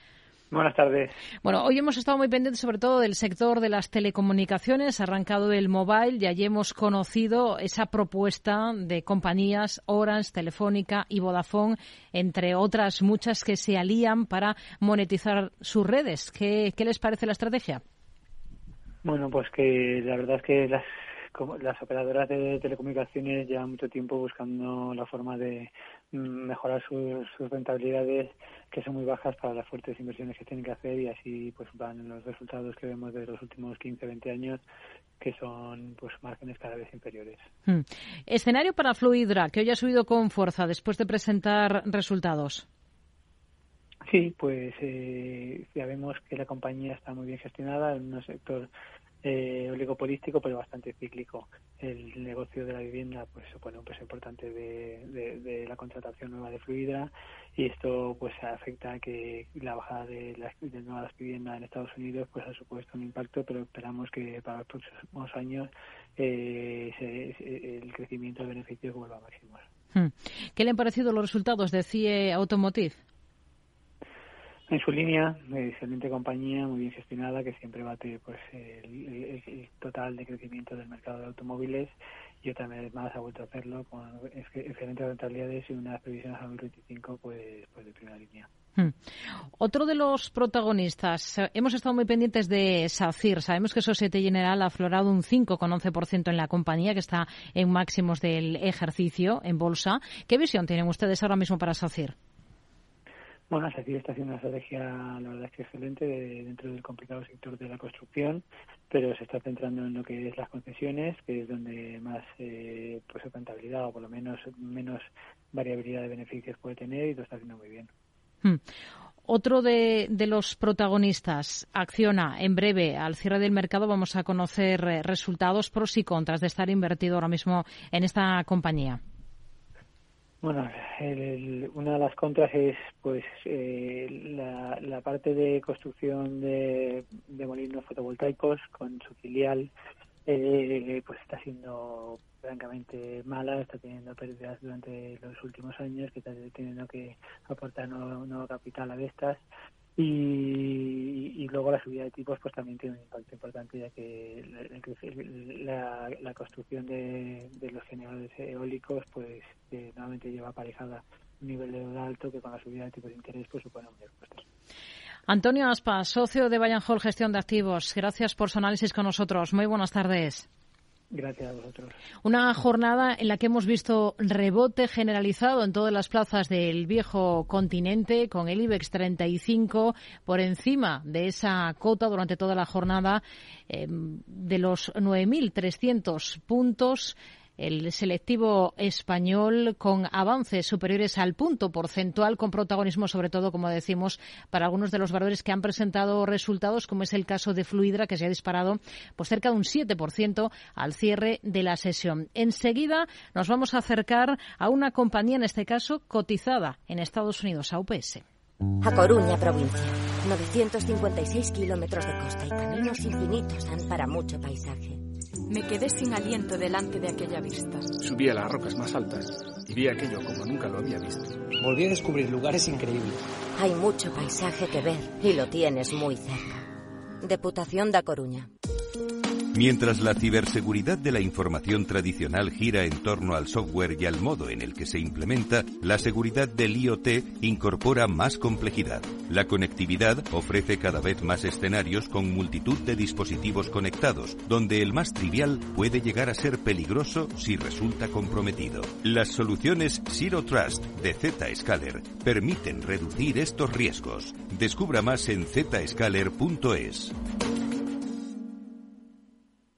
Buenas tardes. Bueno, hoy hemos estado muy pendientes sobre todo del sector de las telecomunicaciones, arrancado el mobile y allí hemos conocido esa propuesta de compañías Orange, Telefónica y Vodafone, entre otras muchas que se alían para monetizar sus redes. ¿Qué, qué les parece la estrategia? Bueno, pues que la verdad es que las las operadoras de telecomunicaciones llevan mucho tiempo buscando la forma de mejorar sus, rentabilidades que son muy bajas para las fuertes inversiones que tienen que hacer y así pues van los resultados que vemos de los últimos 15 20 años que son pues márgenes cada vez inferiores. Hmm. Escenario para Fluidra que hoy ha subido con fuerza después de presentar resultados. Sí, pues eh, ya vemos que la compañía está muy bien gestionada en un sector eh, oligopolístico pero bastante cíclico. El negocio de la vivienda pues supone un peso importante de, la contratación nueva de Fluidra y esto pues afecta a que la bajada de las nuevas viviendas en Estados Unidos pues ha supuesto un impacto pero esperamos que para los próximos años eh, el crecimiento de beneficios vuelva a máximos. Hmm. ¿Qué le han parecido los resultados de CIE Automotive? En su línea, excelente compañía, muy bien gestionada, que siempre bate pues el, total de crecimiento del mercado de automóviles y otra vez más ha vuelto a hacerlo con excelentes rentabilidades y unas previsiones a 2025 pues, pues de primera línea. Hmm. Otro de los protagonistas, hemos estado muy pendientes de SACIR. Sabemos que Societe General ha aflorado un 5,11% en la compañía, que está en máximos del ejercicio en bolsa. ¿Qué visión tienen ustedes ahora mismo para SACIR? Bueno, SACIR está haciendo una estrategia, la verdad es que excelente, dentro del complicado sector de la construcción, pero se está centrando en lo que es las concesiones, que es donde más eh, pues rentabilidad o por lo menos menos variabilidad de beneficios puede tener y lo está haciendo muy bien. Hmm. Otro de, de, los protagonistas, Acciona, en breve, al cierre del mercado vamos a conocer eh, resultados pros y contras de estar invertido ahora mismo en esta compañía. Bueno, una de las contras es pues eh, la, parte de construcción de, molinos fotovoltaicos con su filial, eh, pues está siendo francamente mala, está teniendo pérdidas durante los últimos años, que está teniendo que aportar nuevo, capital a Vestas. Y, luego la subida de tipos pues también tiene un impacto importante ya que la, construcción de, los generadores eólicos pues nuevamente lleva aparejada un nivel de deuda alto que con la subida de tipos de interés pues supone un costes. Antonio Aspa, socio de Bayern Hall Gestión de Activos. Gracias por su análisis con nosotros. Muy buenas tardes. Gracias a vosotros. Una jornada en la que hemos visto rebote generalizado en todas las plazas del viejo continente, con el IBEX 35 por encima de esa cota durante toda la jornada eh, de los 9.300 puntos el selectivo español con avances superiores al punto porcentual, con protagonismo sobre todo, como decimos, para algunos de los valores que han presentado resultados, como es el caso de Fluidra, que se ha disparado pues cerca de un 7% al cierre de la sesión. Enseguida nos vamos a acercar a una compañía, en este caso, cotizada en Estados Unidos, a UPS. A Coruña, provincia. 956 kilómetros de costa y caminos infinitos dan para mucho paisaje. Me quedé sin aliento delante de aquella vista. Subí a las rocas más altas y vi aquello como nunca lo había visto. Volví a descubrir lugares increíbles. Hay mucho paisaje que ver y lo tienes muy cerca. Deputación da Coruña. Mientras la ciberseguridad de la información tradicional gira en torno al software y al modo en el que se implementa, la seguridad del IoT incorpora más complejidad. La conectividad ofrece cada vez más escenarios con multitud de dispositivos conectados, donde el más trivial puede llegar a ser peligroso si resulta comprometido. Las soluciones Zero Trust de Zscaler permiten reducir estos riesgos. Descubra más en zscaler.es.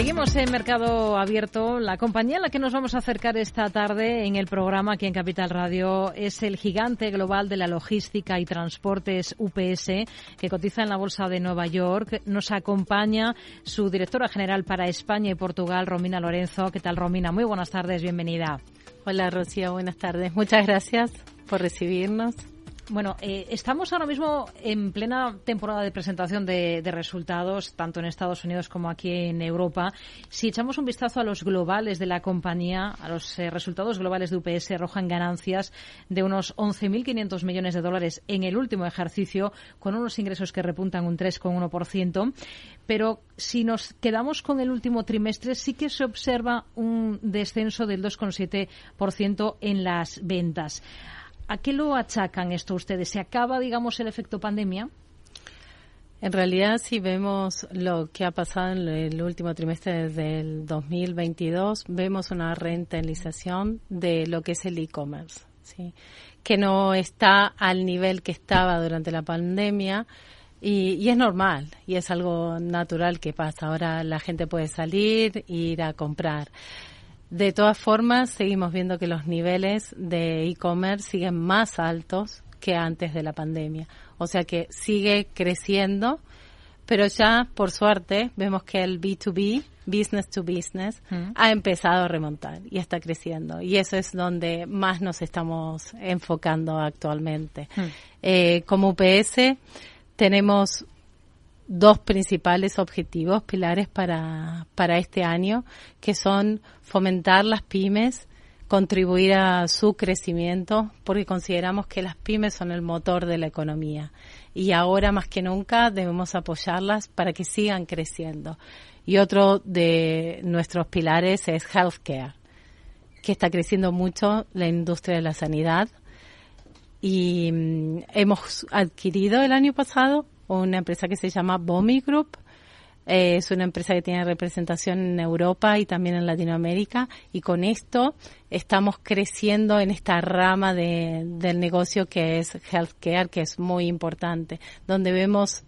Seguimos en Mercado Abierto. La compañía a la que nos vamos a acercar esta tarde en el programa aquí en Capital Radio es el gigante global de la logística y transportes UPS, que cotiza en la Bolsa de Nueva York. Nos acompaña su directora general para España y Portugal, Romina Lorenzo. ¿Qué tal, Romina? Muy buenas tardes, bienvenida. Hola, Rocío, buenas tardes. Muchas gracias por recibirnos. Bueno, eh, estamos ahora mismo en plena temporada de presentación de, resultados, tanto en Estados Unidos como aquí en Europa. Si echamos un vistazo a los globales de la compañía, a los eh, resultados globales de UPS arrojan ganancias de unos 11.500 millones de dólares en el último ejercicio, con unos ingresos que repuntan un 3,1%. Pero si nos quedamos con el último trimestre, sí que se observa un descenso del 2,7% en las ventas. ¿A qué lo achacan esto ustedes? ¿Se acaba, digamos, el efecto pandemia? En realidad, si vemos lo que ha pasado en el último trimestre del 2022, vemos una rentabilización de lo que es el e-commerce, ¿sí? que no está al nivel que estaba durante la pandemia. Y, y, es normal, y es algo natural que pasa. Ahora la gente puede salir e ir a comprar. De todas formas, seguimos viendo que los niveles de e-commerce siguen más altos que antes de la pandemia. O sea que sigue creciendo, pero ya, por suerte, vemos que el B2B, business to business, mm. ha empezado a remontar y está creciendo. Y eso es donde más nos estamos enfocando actualmente. Mm. Eh, como UPS, tenemos dos principales objetivos, pilares para, para este año, que son fomentar las pymes, contribuir a su crecimiento, porque consideramos que las pymes son el motor de la economía y ahora más que nunca debemos apoyarlas para que sigan creciendo. Y otro de nuestros pilares es healthcare, que está creciendo mucho la industria de la sanidad y mm, hemos adquirido el año pasado una empresa que se llama Bomi Group. Eh, es una empresa que tiene representación en Europa y también en Latinoamérica y con esto estamos creciendo en esta rama de, del negocio que es healthcare, que es muy importante, donde vemos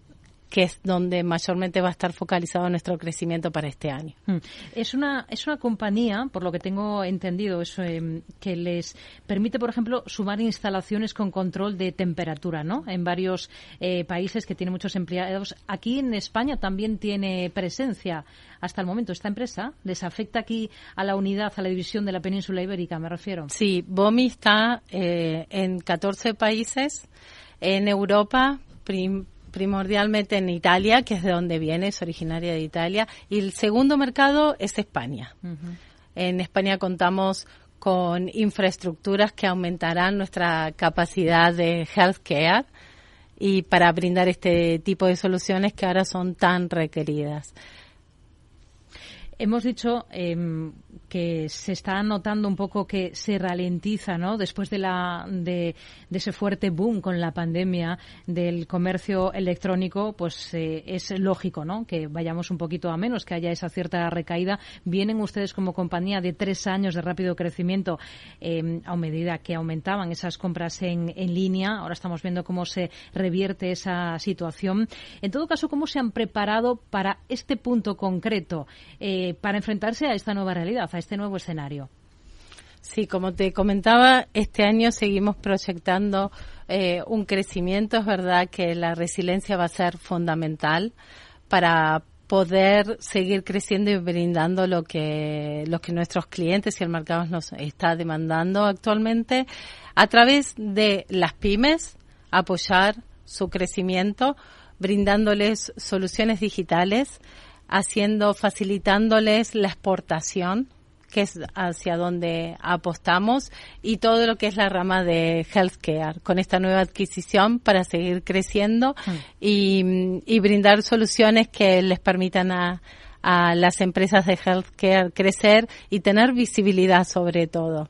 que es donde mayormente va a estar focalizado nuestro crecimiento para este año. Mm. Es una, es una compañía, por lo que tengo entendido, eso, em, que les permite, por ejemplo, sumar instalaciones con control de temperatura, ¿no? En varios eh, países que tienen muchos empleados. Aquí en España también tiene presencia hasta el momento esta empresa. ¿Les afecta aquí a la unidad, a la división de la península ibérica, me refiero? Sí, BOMI está eh, en 14 países. En Europa, primordialmente en Italia, que es de donde viene, es originaria de Italia, y el segundo mercado es España. En España contamos con infraestructuras que aumentarán nuestra capacidad de healthcare y para brindar este tipo de soluciones que ahora son tan requeridas. Hemos dicho eh, que se está notando un poco que se ralentiza, ¿no? Después de, la, de, ese fuerte boom con la pandemia del comercio electrónico, pues eh, es lógico, ¿no? Que vayamos un poquito a menos, que haya esa cierta recaída. Vienen ustedes como compañía de tres años de rápido crecimiento eh, a medida que aumentaban esas compras en, en línea. Ahora estamos viendo cómo se revierte esa situación. En todo caso, ¿cómo se han preparado para este punto concreto, eh, para enfrentarse a esta nueva realidad, este nuevo escenario? Sí, como te comentaba, este año seguimos proyectando eh, un crecimiento. Es verdad que la resiliencia va a ser fundamental para poder seguir creciendo y brindando lo que, lo que nuestros clientes y el mercado nos está demandando actualmente a través de las pymes, apoyar su crecimiento, brindándoles soluciones digitales, haciendo, facilitándoles la exportación que es hacia donde apostamos, y todo lo que es la rama de healthcare, con esta nueva adquisición para seguir creciendo mm. y, brindar soluciones que les permitan a, a las empresas de healthcare crecer y tener visibilidad sobre todo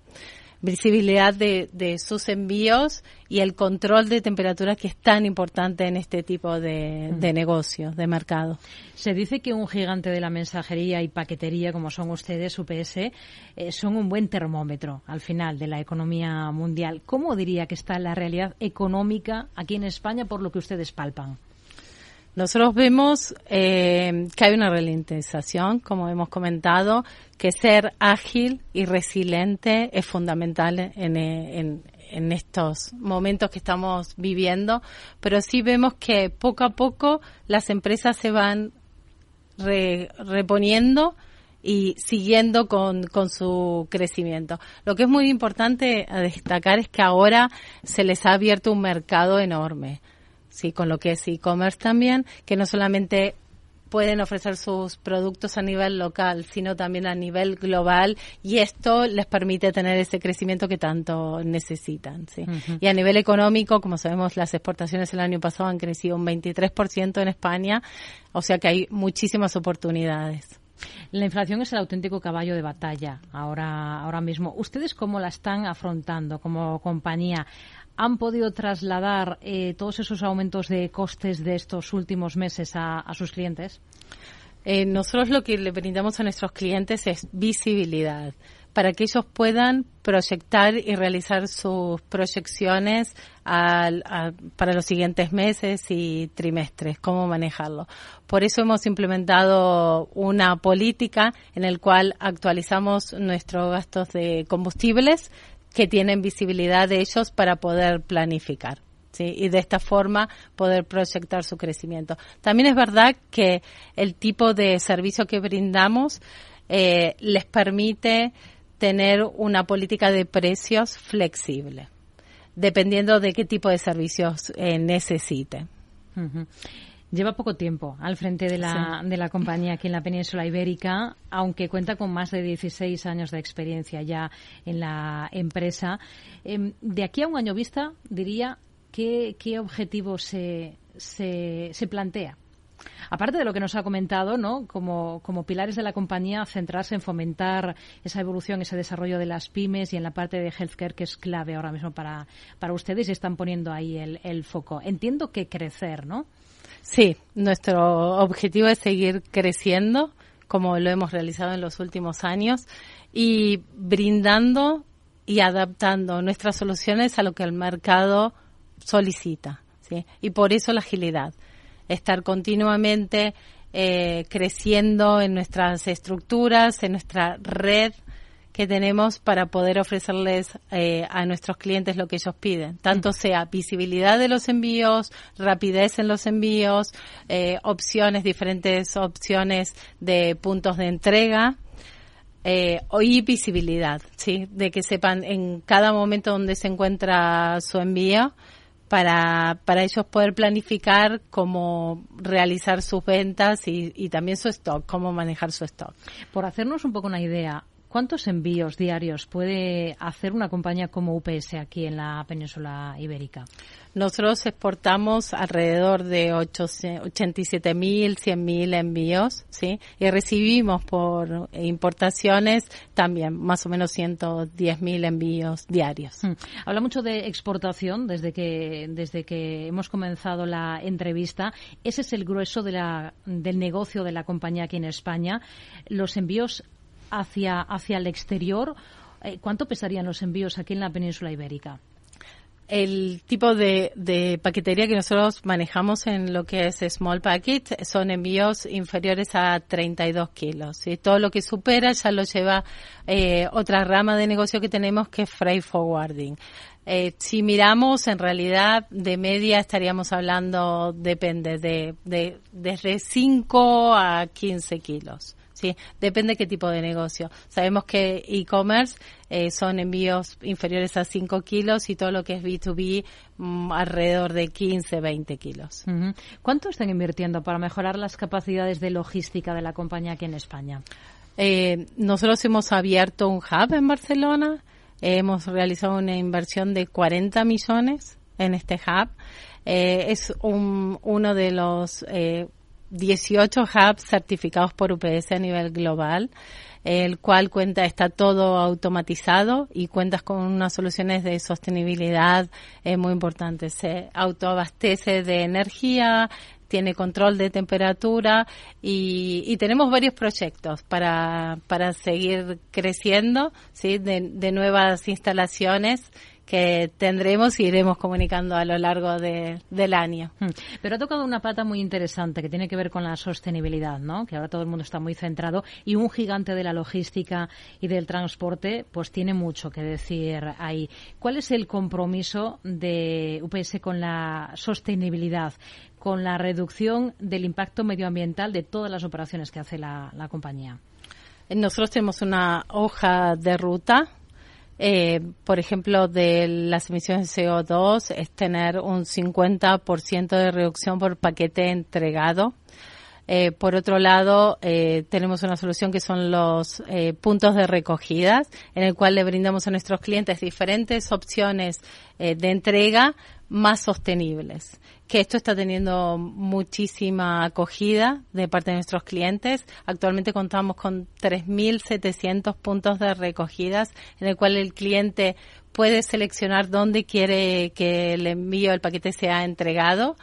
visibilidad de, de, sus envíos y el control de temperatura que es tan importante en este tipo de, mm. de negocios, de mercado. Se dice que un gigante de la mensajería y paquetería como son ustedes, UPS, eh, son un buen termómetro al final de la economía mundial. ¿Cómo diría que está la realidad económica aquí en España por lo que ustedes palpan? Nosotros vemos eh, que hay una ralentización, como hemos comentado, que ser ágil y resiliente es fundamental en, en, en estos momentos que estamos viviendo, pero sí vemos que poco a poco las empresas se van reponiendo y siguiendo con, su crecimiento. Lo que es muy importante destacar es que ahora se les ha abierto un mercado enorme sí, con lo que es e-commerce también, que no solamente pueden ofrecer sus productos a nivel local, sino también a nivel global y esto les permite tener ese crecimiento que tanto necesitan. ¿sí? Y a nivel económico, como sabemos, las exportaciones el año pasado han crecido un 23% en España, o sea que hay muchísimas oportunidades. La inflación es el auténtico caballo de batalla ahora, ahora mismo. ¿Ustedes cómo la están afrontando como compañía? Han podido trasladar eh, todos esos aumentos de costes de estos últimos meses a, sus clientes? Eh, nosotros lo que le brindamos a nuestros clientes es visibilidad para que ellos puedan proyectar y realizar sus proyecciones para los siguientes meses y trimestres, cómo manejarlo. Por eso hemos implementado una política en la cual actualizamos nuestros gastos de combustibles que tienen visibilidad de ellos para poder planificar. ¿sí? y de esta forma poder proyectar su crecimiento. También es verdad que el tipo de servicio que brindamos eh, les permite tener una política de precios flexible, dependiendo de qué tipo de servicios eh, necesite. Lleva poco tiempo al frente de la, de la compañía aquí en la península ibérica, aunque cuenta con más de 16 años de experiencia ya en la empresa. Em, de aquí a un año vista, diría, ¿qué, qué objetivo se, se, se plantea? Aparte de lo que nos ha comentado, ¿no? Como, como, pilares de la compañía, centrarse en fomentar esa evolución, ese desarrollo de las pymes y en la parte de healthcare que es clave ahora mismo para, para ustedes y están poniendo ahí el, el foco. Entiendo que crecer, ¿no? Sí, nuestro objetivo es seguir creciendo como lo hemos realizado en los últimos años y brindando y adaptando nuestras soluciones a lo que el mercado solicita. ¿sí? Y por eso la agilidad. estar continuamente eh, creciendo en nuestras estructuras, en nuestra red que tenemos para poder ofrecerles eh, a nuestros clientes lo que ellos piden, tanto sea visibilidad de los envíos, rapidez en los envíos, eh, opciones, diferentes opciones de puntos de entrega. Eh, y visibilidad, sí, de que sepan en cada momento donde se encuentra su envío, para, para ellos poder planificar cómo realizar sus ventas y, y, también su stock, cómo manejar su stock. Por hacernos un poco una idea, ¿Cuántos envíos diarios puede hacer una compañía como UPS aquí en la península ibérica? Nosotros exportamos alrededor de 87.000, 100.000 envíos, ¿sí? Y recibimos por importaciones también más o menos 110.000 envíos diarios. Hmm. Habla mucho de exportación desde que, desde que hemos comenzado la entrevista. Ese es el grueso de la, del negocio de la compañía aquí en España. Los envíos hacia, hacia el exterior, eh, ¿cuánto pesarían los envíos aquí en la península ibérica? El tipo de, paquetería que nosotros manejamos en lo que es Small Package son envíos inferiores a 32 kilos. Y todo lo que supera ya lo lleva eh, otra rama de negocio que tenemos que es Freight Forwarding. Eh, si miramos, en realidad, de media estaríamos hablando, depende, de, de desde 5 a 15 kilos. Sí, depende qué tipo de negocio. Sabemos que e-commerce eh, son envíos inferiores a 5 kilos y todo lo que es B2B mm, alrededor de 15, 20 kilos. ¿Cuánto están invirtiendo para mejorar las capacidades de logística de la compañía aquí en España? Eh, nosotros hemos abierto un hub en Barcelona, hemos realizado una inversión de 40 millones en este hub. Eh, es un, uno de los 18 hubs certificados por UPS a nivel global, el cual cuenta, está todo automatizado y cuentas con unas soluciones de sostenibilidad eh, muy importantes. Se autoabastece de energía, tiene control de temperatura y, y, tenemos varios proyectos para, para seguir creciendo, ¿sí? de, de nuevas instalaciones que tendremos y iremos comunicando a lo largo del año. Hmm. Pero ha tocado una pata muy interesante que tiene que ver con la sostenibilidad, ¿no? Que ahora todo el mundo está muy centrado y un gigante de la logística y del transporte, pues tiene mucho que decir ahí. ¿Cuál es el compromiso de UPS con la sostenibilidad? con la reducción del impacto medioambiental de todas las operaciones que hace la compañía. Nosotros tenemos una hoja de ruta eh, por ejemplo, de las emisiones de CO2 es tener un 50% de reducción por paquete entregado. Eh, por otro lado, eh, tenemos una solución que son los eh, puntos de recogida, en el cual le brindamos a nuestros clientes diferentes opciones de entrega más sostenibles que esto está teniendo muchísima acogida de parte de nuestros clientes. Actualmente contamos con 3.700 puntos de recogidas en el cual el cliente puede seleccionar dónde quiere que el envío del paquete sea entregado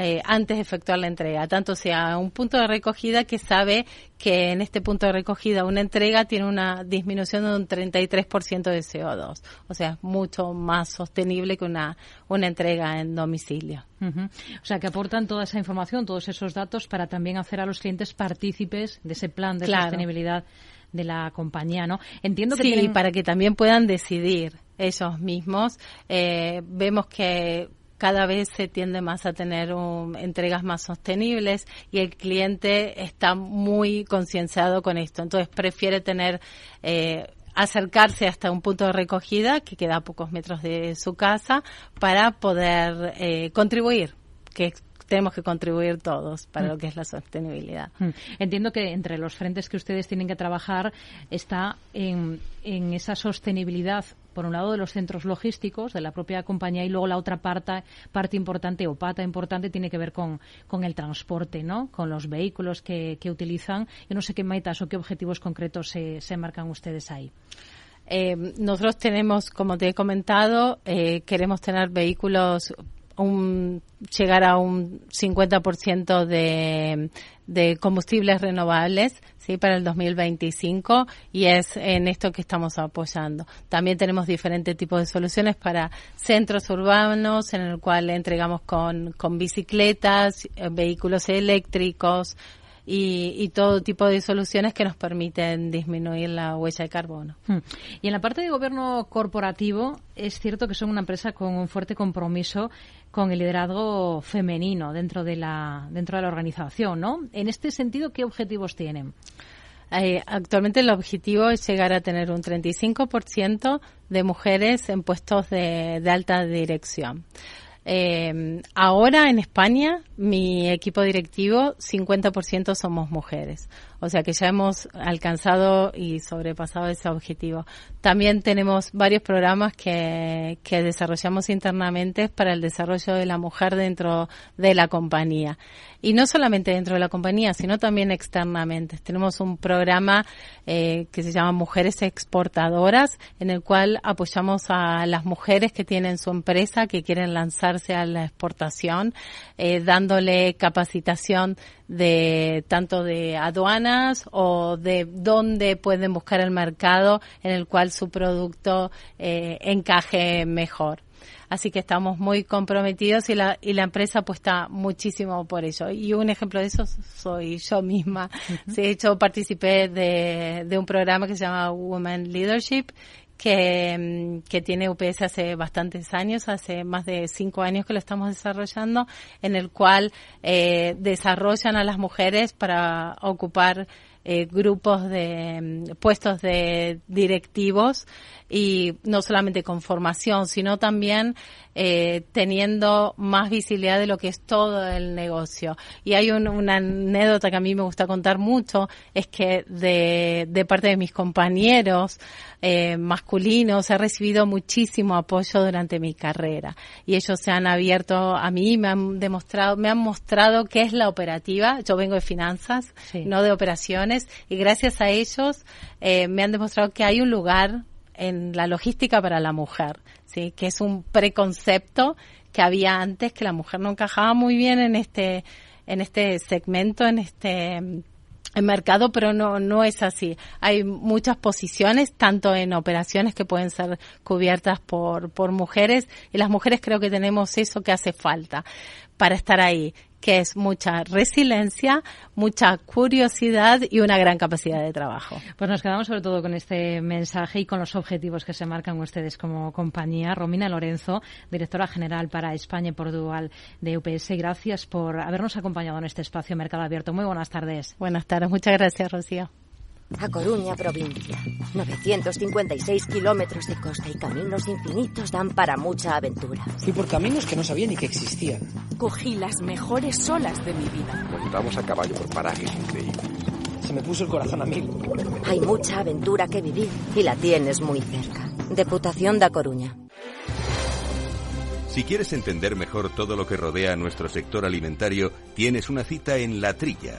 eh, antes de efectuar la entrega, tanto sea un punto de recogida que sabe que en este punto de recogida una entrega tiene una disminución de un 33% de CO2, o sea, mucho más sostenible que una, una entrega en domicilio. O sea, que aportan toda esa información, todos esos datos para también hacer a los clientes partícipes de ese plan de sostenibilidad de la compañía, ¿no? Entiendo que sí, para que también puedan decidir ellos mismos. Eh, vemos que cada vez se tiende más a tener entregas más sostenibles y el cliente está muy concienciado con esto. Entonces prefiere tener eh, acercarse hasta un punto de recogida que queda a pocos metros de su casa para poder eh, contribuir, que tenemos que contribuir todos para mm. lo que es la sostenibilidad. Mm. Entiendo que entre los frentes que ustedes tienen que trabajar está en, en esa sostenibilidad por un lado de los centros logísticos de la propia compañía y luego la otra parte, importante o pata importante tiene que ver con, con el transporte, ¿no? Con los vehículos que, que utilizan. Yo no sé qué metas o qué objetivos concretos se, se marcan ustedes ahí. Eh, nosotros tenemos, como te he comentado, eh, queremos tener vehículos un, llegar a un 50% de, de combustibles renovables sí para el 2025 y es en esto que estamos apoyando. También tenemos diferentes tipos de soluciones para centros urbanos en el cual entregamos con, con bicicletas, eh, vehículos eléctricos, y, todo tipo de soluciones que nos permiten disminuir la huella de carbono. Hmm. Y en la parte de gobierno corporativo, es cierto que son una empresa con un fuerte compromiso con el liderazgo femenino dentro de la, dentro de la organización, ¿no? En este sentido, ¿qué objetivos tienen? Eh, actualmente el objetivo es llegar a tener un 35% de mujeres en puestos de, de alta dirección. Eh, ahora en España, mi equipo directivo, 50% somos mujeres. O sea que ya hemos alcanzado y sobrepasado ese objetivo. También tenemos varios programas que, que desarrollamos internamente para el desarrollo de la mujer dentro de la compañía. Y no solamente dentro de la compañía, sino también externamente. Tenemos un programa eh, que se llama Mujeres Exportadoras, en el cual apoyamos a las mujeres que tienen su empresa, que quieren lanzarse a la exportación, eh, dándole capacitación de tanto de aduanas o de dónde pueden buscar el mercado en el cual su producto eh, encaje mejor. Así que estamos muy comprometidos y la, y la empresa apuesta muchísimo por ello. Y un ejemplo de eso soy yo misma. De hecho, participé de, de un programa que se llama Women Leadership que, mm, que, tiene UPS hace bastantes años, hace más de cinco años que lo estamos desarrollando, en el cual eh, desarrollan a las mujeres para ocupar eh, grupos de mm, puestos de directivos y no solamente con formación, sino también eh, teniendo más visibilidad de lo que es todo el negocio. Y hay una anécdota que a mí me gusta contar mucho, es que de, de parte de mis compañeros eh, masculinos he recibido muchísimo apoyo durante mi carrera y ellos se han abierto a mí, me han demostrado, me han mostrado qué es la operativa. Yo vengo de finanzas, no de operaciones, y gracias a ellos eh, me han demostrado que hay un lugar en la logística para la mujer, ¿sí? que es un preconcepto que había antes que la mujer no encajaba muy bien en este en este segmento, en este mercado, pero no, no es así. Hay muchas posiciones, tanto en operaciones que pueden ser cubiertas por, por mujeres, y las mujeres creo que tenemos eso que hace falta para estar ahí que es mucha resiliencia, mucha curiosidad y una gran capacidad de trabajo. Pues nos quedamos sobre todo con este mensaje y con los objetivos que se marcan ustedes como compañía. Romina Lorenzo, directora general para España y Portugal de UPS, gracias por habernos acompañado en este espacio Mercado Abierto. Muy buenas tardes. Buenas tardes, muchas gracias, Rocío. A Coruña, provincia. 956 kilómetros de costa y caminos infinitos dan para mucha aventura. Fui por caminos que no sabía ni que existían. Cogí las mejores olas de mi vida. Montamos a caballo por parajes increíbles. Se me puso el corazón a mil. Hay mucha aventura que vivir y la tienes muy cerca. Deputación da Coruña. Si quieres entender mejor todo lo que rodea a nuestro sector alimentario, tienes una cita en La Trilla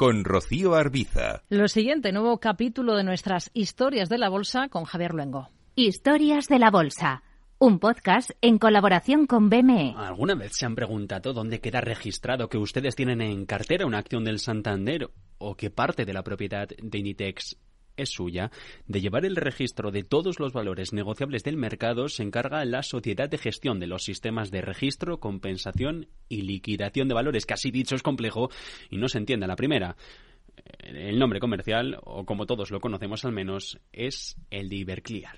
con Rocío Arbiza. Lo siguiente, nuevo capítulo de nuestras historias de la bolsa con Javier Luengo. Historias de la bolsa. Un podcast en colaboración con BME. ¿Alguna vez se han preguntado dónde queda registrado que ustedes tienen en cartera una acción del Santander o qué parte de la propiedad de Inditex es suya, de llevar el registro de todos los valores negociables del mercado se encarga la Sociedad de Gestión de los Sistemas de Registro, Compensación y Liquidación de Valores, que así dicho es complejo y no se entiende la primera. El nombre comercial, o como todos lo conocemos al menos, es el de Iberclear.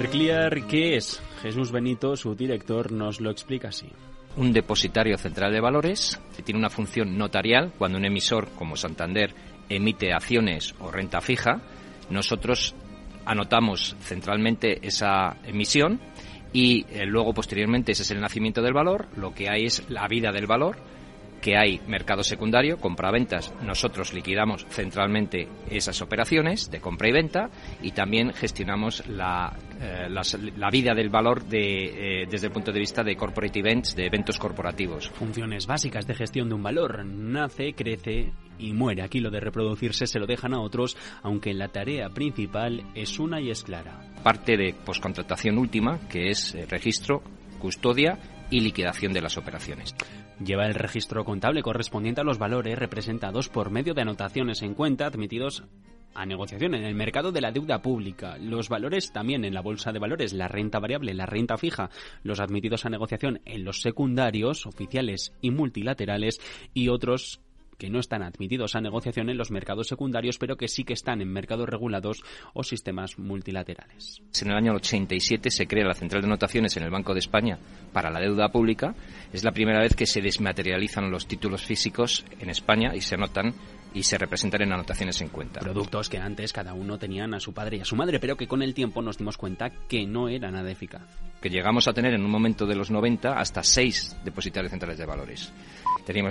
Iberclear, ¿qué es? Jesús Benito, su director, nos lo explica así. Un depositario central de valores que tiene una función notarial cuando un emisor como Santander emite acciones o renta fija, nosotros anotamos centralmente esa emisión y eh, luego posteriormente ese es el nacimiento del valor, lo que hay es la vida del valor que hay mercado secundario, compra-ventas. Nosotros liquidamos centralmente esas operaciones de compra y venta y también gestionamos la, eh, la, vida del valor de, eh, desde el punto de vista de corporate events, de eventos corporativos. Funciones básicas de gestión de un valor. Nace, crece y muere. Aquí lo de reproducirse se lo dejan a otros, aunque la tarea principal es una y es clara. Parte de poscontratación última, que es eh, registro, custodia y liquidación de las operaciones. Lleva el registro contable correspondiente a los valores representados por medio de anotaciones en cuenta admitidos a negociación en el mercado de la deuda pública. Los valores también en la bolsa de valores, la renta variable, la renta fija, los admitidos a negociación en los secundarios, oficiales y multilaterales y otros que no están admitidos a negociación en los mercados secundarios, pero que sí que están en mercados regulados o sistemas multilaterales. En el año 87 se crea la central de notaciones en el Banco de España para la deuda pública. Es la primera vez que se desmaterializan los títulos físicos en España y se anotan y se representan en anotaciones en cuenta. Productos que antes cada uno tenían a su padre y a su madre, pero que con el tiempo nos dimos cuenta que no era nada eficaz. Que llegamos a tener en un momento de los 90 hasta seis depositarios centrales de valores. Teníamos